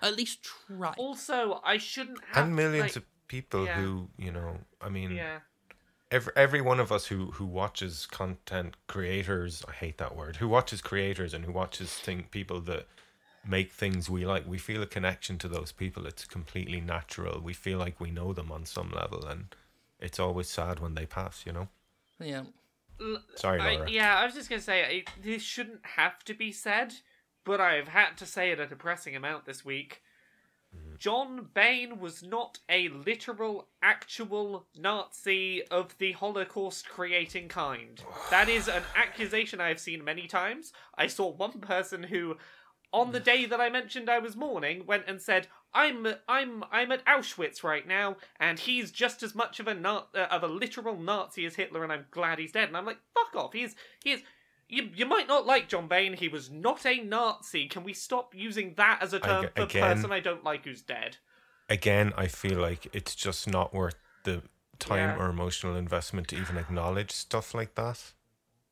Al- At least try. Also, I shouldn't have and millions like, of people yeah. who you know. I mean, yeah. every every one of us who who watches content creators, I hate that word, who watches creators and who watches thing people that make things we like, we feel a connection to those people. It's completely natural. We feel like we know them on some level, and it's always sad when they pass. You know. Yeah. Sorry, I, Laura. yeah, I was just gonna say I, this shouldn't have to be said, but I've had to say it a depressing amount this week. John Bain was not a literal, actual Nazi of the Holocaust creating kind. That is an accusation I have seen many times. I saw one person who, on the day that I mentioned I was mourning, went and said, "I'm I'm I'm at Auschwitz right now, and he's just as much of a na- uh, of a literal Nazi as Hitler, and I'm glad he's dead." And I'm like, "Fuck off! He's he's." You, you might not like John Bain. He was not a Nazi. Can we stop using that as a term Ag- for again- person I don't like who's dead? Again, I feel like it's just not worth the time Yeah. or emotional investment to even acknowledge stuff like that.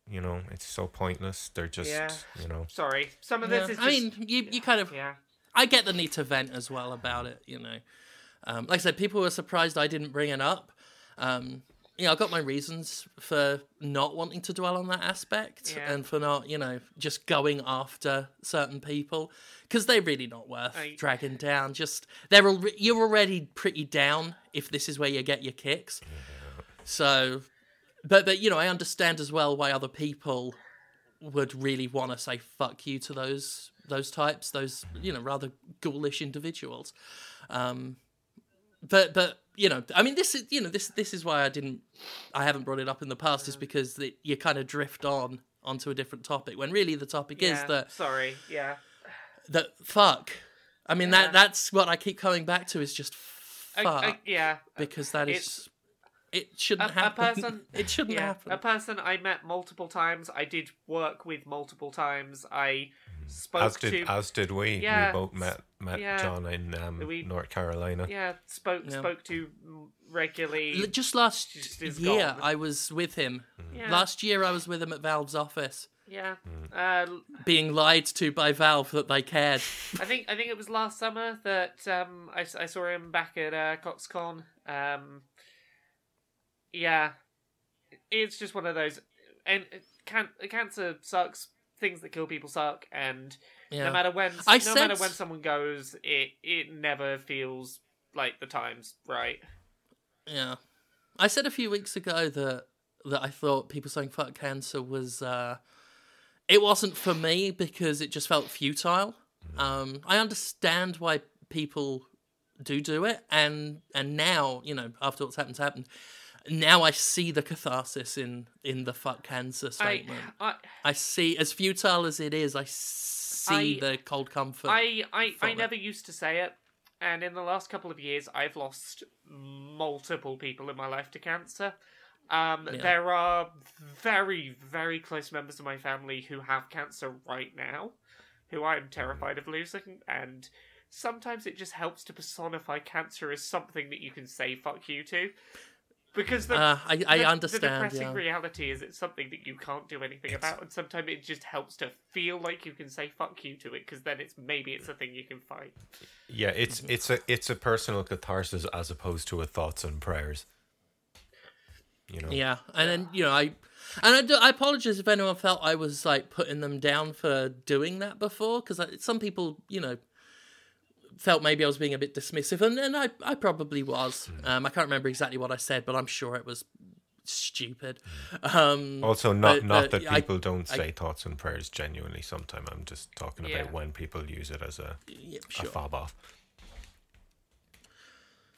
You know, it's so pointless. They're just, Yeah. you know. Sorry, some of Yeah. this is. Just, I mean, you, you kind of yeah, I get the need to vent as well about it, you know. Um, like I said, people were surprised I didn't bring it up. Um, you know, I've got my reasons for not wanting to dwell on that aspect Yeah. and for not, you know, just going after certain people because they're really not worth I- dragging down. Just they're al- you're already pretty down if this is where you get your kicks. So, but but you know, I understand as well why other people would really want to say fuck you to those those types, those you know rather ghoulish individuals. Um, but but you know, I mean, this is you know this this is why I didn't, I haven't brought it up in the past, is because the, you kind of drift on onto a different topic when really the topic is that Sorry, yeah. that fuck. I mean Yeah. that that's what I keep coming back to is just fuck I- yeah. because that it's- is it shouldn't a, a person it shouldn't yeah, happen. a person i met multiple times i did work with multiple times i spoke As did to as did we. Yeah, we both met met yeah. John in um, We- North Carolina. yeah spoke Yeah. spoke to regularly L- Just last just year, gone. I was with him. yeah, Last year, I was with him at Valve's office, yeah Mm. uh, being lied to by Valve that they cared. i think i think it was last summer that um i, s- I saw him back at uh, coxcon um yeah it's just one of those and can cancer sucks things that kill people suck and Yeah. No matter when, I no matter when someone goes, it it never feels like the times right. Yeah. I said a few weeks ago that that I thought people saying fuck cancer was uh it wasn't for me because it just felt futile. Um I understand why people do do it and and now, you know, after what's happened to happened, now I see the catharsis in in the fuck cancer statement. I I, see as futile as it is, I see I- the cold comfort. I I, I it. never used to say it, and in the last couple of years, I've lost multiple people in my life to cancer. Um, Yeah. There are very, very close members of my family who have cancer right now, who I'm terrified of losing, and sometimes it just helps to personify cancer as something that you can say "fuck you" to, because the, Uh, I, I the, understand. The depressing yeah. reality is it's something that you can't do anything about, and sometimes it just helps to feel like you can say "fuck you" to it, because then it's maybe it's a thing you can fight. Yeah, it's it's a it's a personal catharsis as opposed to a thoughts and prayers. You know. Yeah, and then you know I, and I, do, I apologize if anyone felt I was like putting them down for doing that before, because some people you know felt maybe I was being a bit dismissive, and, and I I probably was. Um, I can't remember exactly what I said, but I'm sure it was stupid. Um, Also, not But- not but that I- people don't I- say thoughts and prayers genuinely. Sometimes I'm just talking Yeah. about when people use it as a, yeah, a fob off.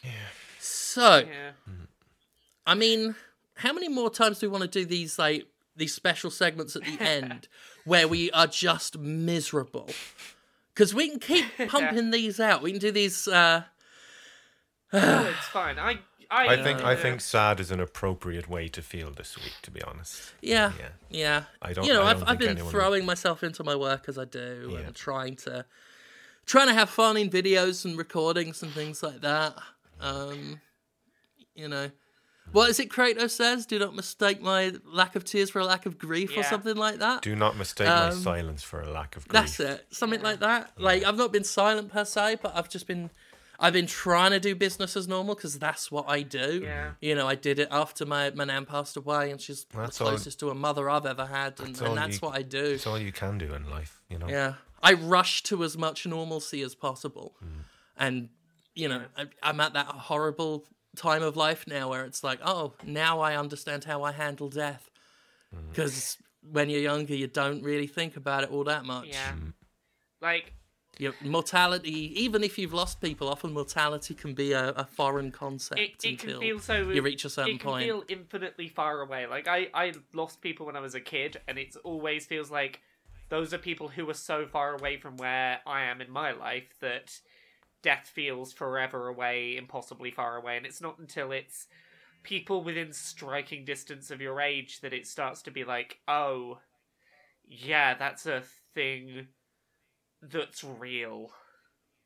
Yeah. So Yeah. I mean, how many more times do we want to do these like these special segments at the end where we are just miserable? Because we can keep pumping these out. We can do these. Uh, No, it's fine. I I, I think I uh, think sad is an appropriate way to feel this week. To be honest. yeah, Yeah. yeah. I don't- You know, I I've I've been anyone- throwing myself into my work as I do, Yeah. and trying to trying to have fun in videos and recordings and things like that. Um, you know. What is it Kratos says? Do not mistake my lack of tears for a lack of grief or something like that. Do not mistake my Um, silence for a lack of grief. That's it. Something like that. Like I've not been silent per se, but I've just been I've been trying to do business as normal because that's what I do. Yeah. You know, I did it after my my nan passed away, and she's That's the all- closest to a mother I've ever had, and, That's and that's you- what I do. It's all you can do in life, you know. Yeah, I rush to as much normalcy as possible, Mm. and you know, I, I'm at that horrible time of life now where it's like, oh, now I understand how I handle death, Mm. because when you're younger, you don't really think about it all that much. Yeah. Mm. Like Your mortality, even if you've lost people, often mortality can be a, a foreign concept it, it can feel so you reach a certain it can point. feel infinitely far away. Like I, I lost people when I was a kid, and it always feels like those are people who are so far away from where I am in my life that death feels forever away, impossibly far away. And it's not until it's people within striking distance of your age that it starts to be like, oh, yeah, that's a thing that's real,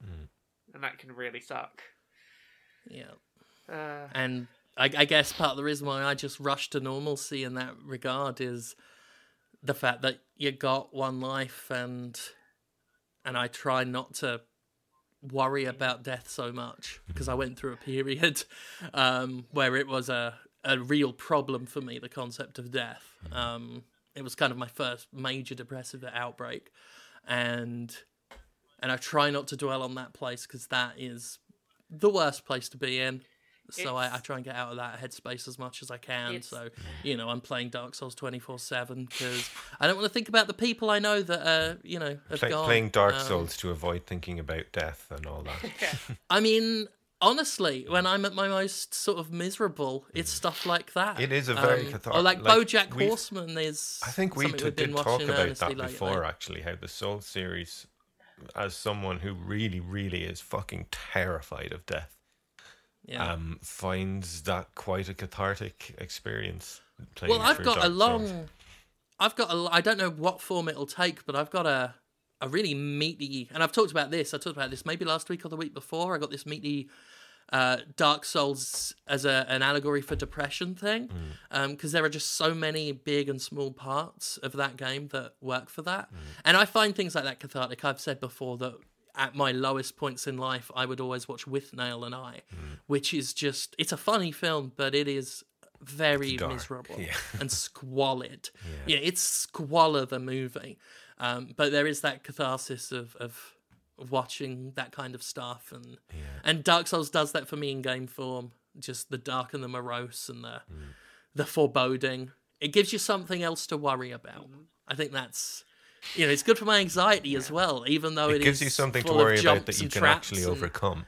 Mm. and that can really suck. Yeah. Uh, And I, I guess part of the reason why I just rush to normalcy in that regard is the fact that you got one life, and and I try not to worry about death so much because I went through a period um, where it was a a real problem for me. The concept of death. Um, it was kind of my first major depressive outbreak, and and I try not to dwell on that place because that is the worst place to be in. So I, I try and get out of that headspace as much as I can. So you know, I'm playing Dark Souls 24 seven because I don't want to think about the people I know that uh, you know have Play, gone. playing Dark Um, Souls to avoid thinking about death and all that. I mean, honestly, when I'm at my most sort of miserable, it's stuff like that. It is a very um, cathartic- Or like, like, BoJack Horseman is. I think we t- we've been did talk about earnestly that lately. before, actually, how the Soul series, as someone who really, really is fucking terrified of death, Yeah. um, finds that quite a cathartic experience. playing well, I've got a long. Souls. I've got a. I don't know what form it'll take, but I've got a a really meaty. And I've talked about this. I talked about this maybe last week or the week before. I got this meaty. Uh, Dark Souls as a, an allegory for depression thing, Mm. because there are just so many big and small parts of that game that work for that, Mm. and I find things like that cathartic. I've said before that at my lowest points in life, I would always watch Withnail and I, Mm. which is just it's a funny film, but it is very miserable yeah. and squalid. Yeah. it's squalor the movie, um, but there is that catharsis of of watching that kind of stuff, and and Dark Souls does that for me in game form. Just the dark and the morose and the Mm. the foreboding. It gives you something else to worry about. Mm-hmm. I think that's. You know, it's good for my anxiety as well, even though It gives is you something to worry about that you can traps actually and- overcome.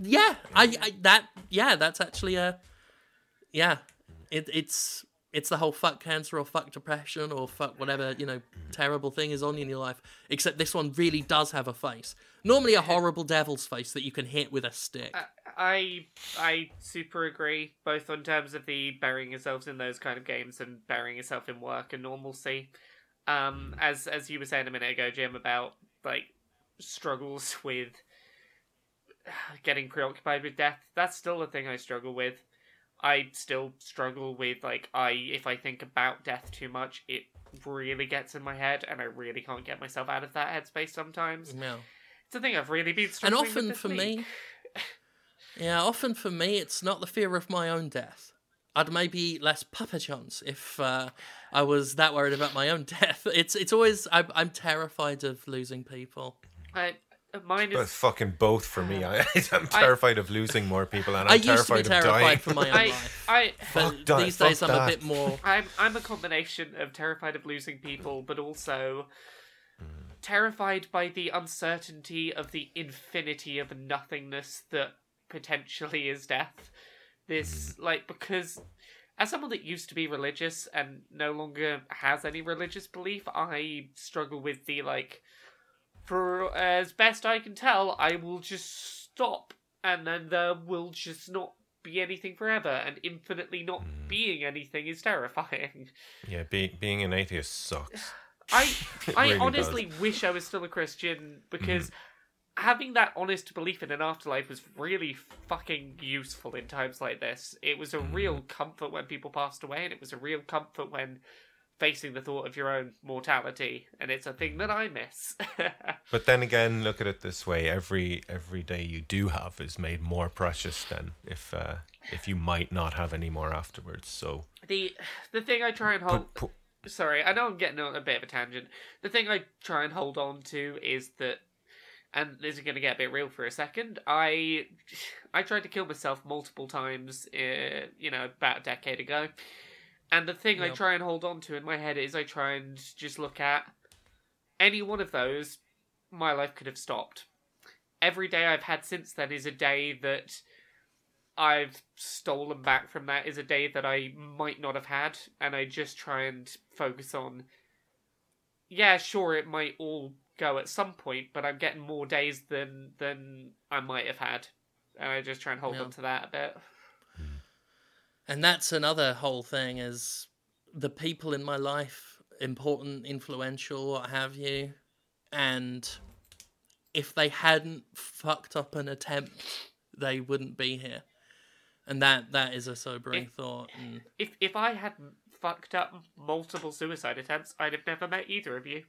yeah, I, I that yeah, that's actually a yeah. It it's it's the whole fuck cancer or fuck depression or fuck whatever you know terrible thing is on you in your life. Except this one really does have a face. Normally a horrible devil's face that you can hit with a stick. I I super agree, both on terms of the burying yourselves in those kind of games and burying yourself in work and normalcy. Um, as as you were saying a minute ago, Jim, about like struggles with getting preoccupied with death. That's still a thing I struggle with. I still struggle with like I if I think about death too much, it really gets in my head, and I really can't get myself out of that headspace sometimes. yeah. It's a thing I've really been struggling And often for week. me, yeah, often for me, it's not the fear of my own death. I'd maybe eat less Papa John's if uh, I was that worried about my own death. It's it's always I'm, I'm terrified of losing people. I, uh, mine But is fucking both for me. I, I'm terrified of losing more people, and I'm I used to be terrified of dying. terrified for my own I, life, I, but Fuck that, these days fuck I'm a bit more. I'm, I'm a combination of terrified of losing people, but also terrified by the uncertainty of the infinity of nothingness that potentially is death. This, mm. like, because as someone that used to be religious and no longer has any religious belief, I struggle with the, like, for as best I can tell, I will just stop and then there will just not be anything forever, and infinitely not hmm. being anything is terrifying. Yeah, being being an atheist sucks. I I really honestly wish I was still a Christian because hmm. Having that honest belief in an afterlife was really fucking useful in times like this. It was a real comfort when people passed away, and it was a real comfort when facing the thought of your own mortality, and it's a thing that I miss. But then again, look at it this way: every every day you do have is made more precious than if uh, if you might not have any more afterwards. So, the the thing I try and hold. pu- Sorry, I know I'm getting on a bit of a tangent. The thing I try and hold on to is that, and this is going to get a bit real for a second. I I tried to kill myself multiple times, uh, you know, about a decade ago. And the thing I try and hold on to in my head is I try and just look at any one of those, my life could have stopped. Every day I've had since then is a day that I've stolen back from that is a day that I might not have had, and I just try and focus on. Yeah, sure, it might all go at some point, but I'm getting more days than than I might have had, and I just try and hold Yeah. on to that a bit. Hmm. And that's another whole thing is the people in my life, important, influential, what have you, and if they hadn't fucked up an attempt, they wouldn't be here. And that that is a sobering If- thought. And If if I hadn't fucked up multiple suicide attempts, I'd have never met either of you.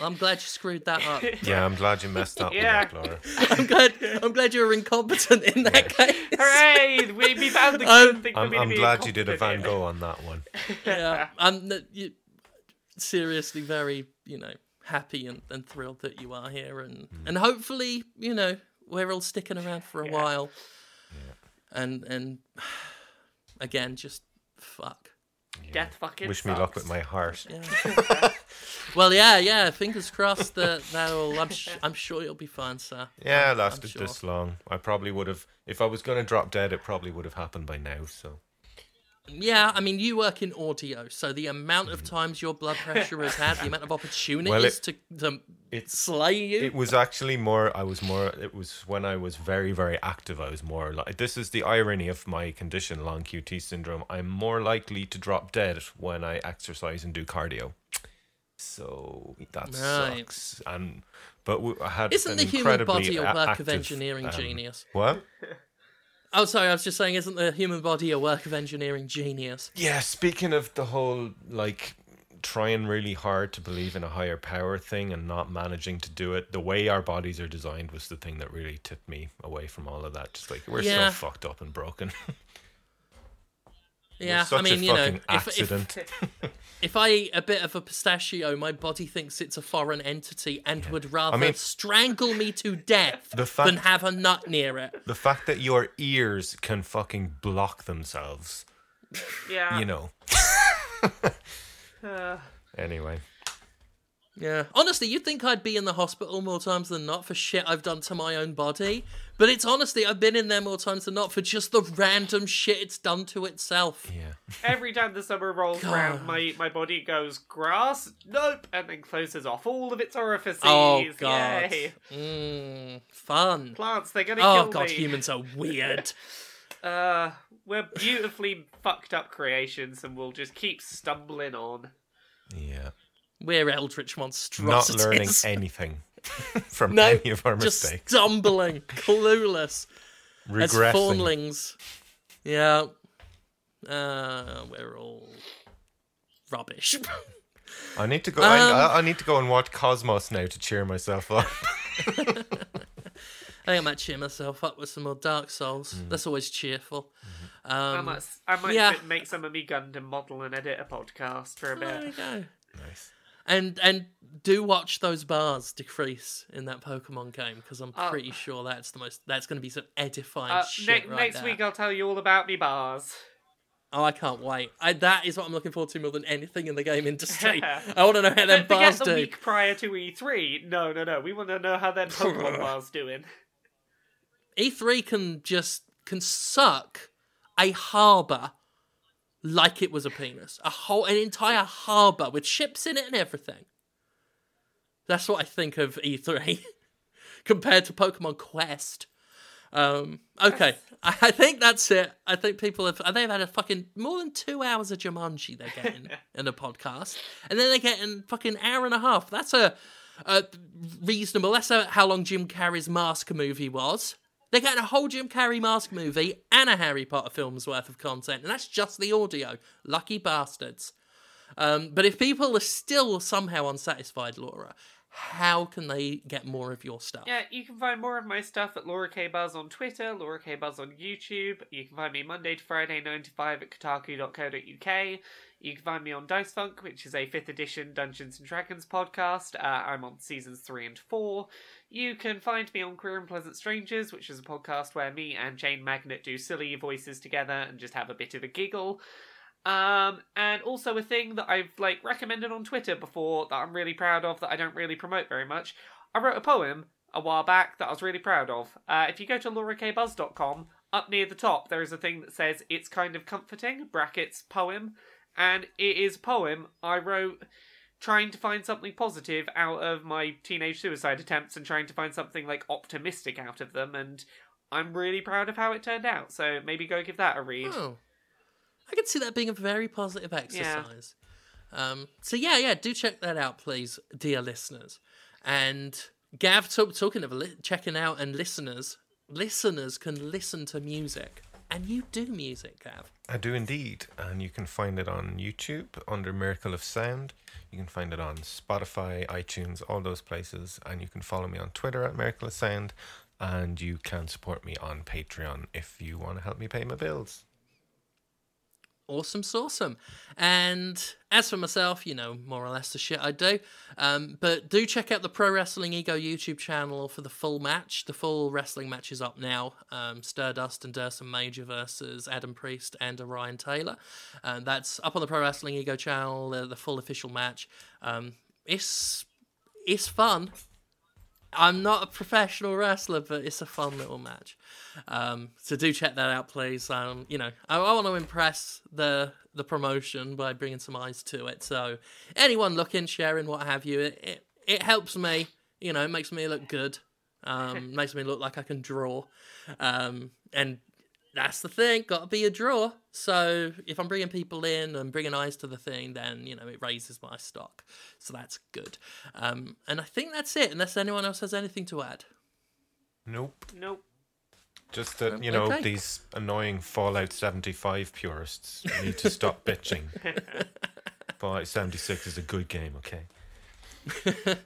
I'm glad you screwed that up. yeah, I'm glad you messed up Yeah. with that, Laura. I'm glad I'm glad you were incompetent in that case. Hooray! We, we found the Um, good thing I'm, for me I'm be glad you did a Van incompetent. Gogh on that one. yeah, I'm n- you, seriously very, you know, happy and, and thrilled that you are here, and and hopefully, you know, we're all sticking around for a Yeah. while. And and again, just fuck. Death fucking Wish me luck with my heart. Yeah. well, yeah, yeah. Fingers crossed that that'll. I'm sh- I'm sure it'll be fine, sir. Yeah, it I'm- I'm lasted sure. this long. I probably would have, if I was going to drop dead, it probably would have happened by now. So, Yeah, I mean, you work in audio, so the amount of times your blood pressure has had, the amount of opportunities it- to, to it's slay you. it was actually more. I was more. It was when I was very, very active. I was more like. This is the irony of my condition, long QT syndrome. I'm more likely to drop dead when I exercise and do cardio. So that Right. sucks. And but we, I had Isn't an the human body a a- work of engineering um, genius? What? Oh, sorry, I was just saying, isn't the human body a work of engineering genius? Yeah, speaking of the whole like trying really hard to believe in a higher power thing and not managing to do it, the way our bodies are designed was the thing that really tipped me away from all of that. Just like we're Yeah. so fucked up and broken. We're Yeah, such I mean, a you know, fucking if, if, if I eat a bit of a pistachio, my body thinks it's a foreign entity and would rather mean- strangle me to death The fact- than have a nut near it. the fact that your ears can fucking block themselves, Yeah. you know. Uh, Anyway, Yeah. Honestly, you'd think I'd be in the hospital more times than not for shit I've done to my own body. But it's honestly, I've been in there more times than not for just the random shit it's done to itself. yeah. every time the summer rolls God. around, my, my body goes grass, nope, and then closes off all of its orifices. Oh, God. Yay. Mm, fun. Plants, they're gonna Oh, kill God, me. Oh God, humans are weird. Uh, we're beautifully fucked up creations, and we'll just keep stumbling on. Yeah. We're eldritch monstrosities. Not learning anything from No, any of our just mistakes. stumbling, clueless as Regressing. fawnlings. Yeah. Uh, we're all rubbish. I need to go. Um, I, I need to go and watch Cosmos now to cheer myself up. I think I might cheer myself up with some more Dark Souls. Mm. That's always cheerful. I Um, might, I might yeah. make some of me Gundam model and edit a podcast for a bit. there bit. you go. nice. And and do watch those bars decrease in that Pokemon game because I'm Uh, pretty sure that's the most. That's going to be some edifying Uh, shit ne- right next there. week I'll tell you all about me bars. Oh, I can't wait. I, that is what I'm looking forward to more than anything in the game industry. I want to know how them forget bars the do. week prior to E3. No, no, no. We want to know how them Pokemon bars doing. E3 E can just can suck a harbour like it was a penis. A whole an entire harbour with ships in it and everything. That's what I think of E3 compared to Pokemon Quest. Um, okay, I, I think that's it. I think people have they've had a fucking more than two hours of Jumanji they're getting in a podcast, and then they're getting fucking hour and a half. That's a, a reasonable. That's a, how long Jim Carrey's Mask movie was. They're getting a whole Jim Carrey mask movie and a Harry Potter film's worth of content, and that's just the audio. Lucky bastards. Um, but if people are still somehow unsatisfied, Laura, how can they get more of your stuff? Yeah, you can find more of my stuff at Laura K Buzz on Twitter, Laura K Buzz on YouTube. You can find me Monday to Friday, 9 to 5 at kotaku.co.uk. You can find me on Dice Funk, which is a 5th edition Dungeons and Dragons podcast. Uh, I'm on seasons 3 and 4. You can find me on Queer and Pleasant Strangers, which is a podcast where me and Jane Magnet do silly voices together and just have a bit of a giggle. Um, and also a thing that I've like recommended on Twitter before that I'm really proud of that I don't really promote very much. I wrote a poem a while back that I was really proud of. Uh, if you go to laurakbuzz.com, up near the top there is a thing that says it's kind of comforting brackets poem, and it is a poem I wrote trying to find something positive out of my teenage suicide attempts and trying to find something like optimistic out of them and I'm really proud of how it turned out. So maybe go give that a read. Oh. I can see that being a very positive exercise. Um, so yeah, yeah, do check that out, please, dear listeners. And Gav, talk, talking of li- checking out and listeners, listeners can listen to music, and you do music, Gav. I do indeed, and you can find it on YouTube under Miracle of Sound. You can find it on Spotify, iTunes, all those places, and you can follow me on Twitter at Miracle of Sound, and you can support me on Patreon if you want to help me pay my bills. Awesome, awesome. And as for myself, you know, more or less the shit I do. Um, but do check out the Pro Wrestling Ego YouTube channel for the full match. The full wrestling match is up now. Um, Stardust and Durson Major versus Adam Priest and Orion Taylor. Um, that's up on the Pro Wrestling Ego channel. The, the full official match. Um, it's it's fun. I'm not a professional wrestler, but it's a fun little match. Um, so do check that out, please. Um, you know, I, I want to impress the the promotion by bringing some eyes to it. So anyone looking, sharing, what have you, it it, it helps me. You know, it makes me look good. Um, makes me look like I can draw. Um, and that's the thing, got to be a draw. So if I'm bringing people in and bringing eyes to the thing, then you know it raises my stock. So that's good. Um, and I think that's it. Unless anyone else has anything to add. Nope. Nope. Just that, you know, Okay. these annoying Fallout 75 purists need to stop bitching. Fallout 76 is a good game, okay?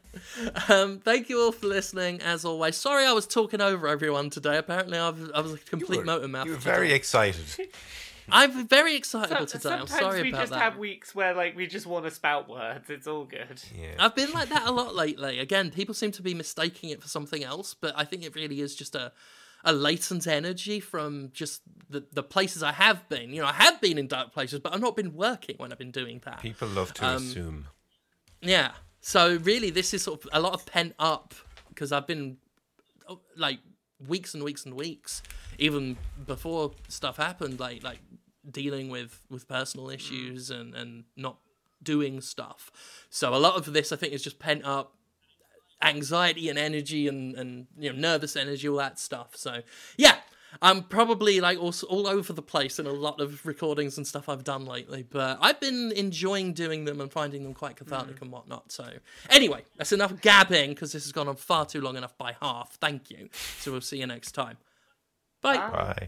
Um, thank you all for listening. As always, sorry I was talking over everyone today. Apparently, I was, I was a complete motor mouth. You were today. very excited. I'm very excitable So- today. I'm sometimes sorry we about just that. have weeks where like we just want to spout words. It's all good. Yeah. I've been like that a lot lately. Again, people seem to be mistaking it for something else, but I think it really is just a a latent energy from just the the places I have been. You know, I have been in dark places, but I've not been working when I've been doing that. People love to Um, assume. Yeah. So really, this is sort of a lot of pent up because I've been like weeks and weeks and weeks, even before stuff happened, like like dealing with with personal mm. issues and and not doing stuff. So a lot of this, I think, is just pent up anxiety and energy and and you know nervous energy, all that stuff. So yeah. I'm probably like also all over the place in a lot of recordings and stuff I've done lately, but I've been enjoying doing them and finding them quite cathartic mm. and whatnot. So, anyway, that's enough gabbing because this has gone on far too long enough by half. Thank you. So, we'll see you next time. Bye. Bye. Bye.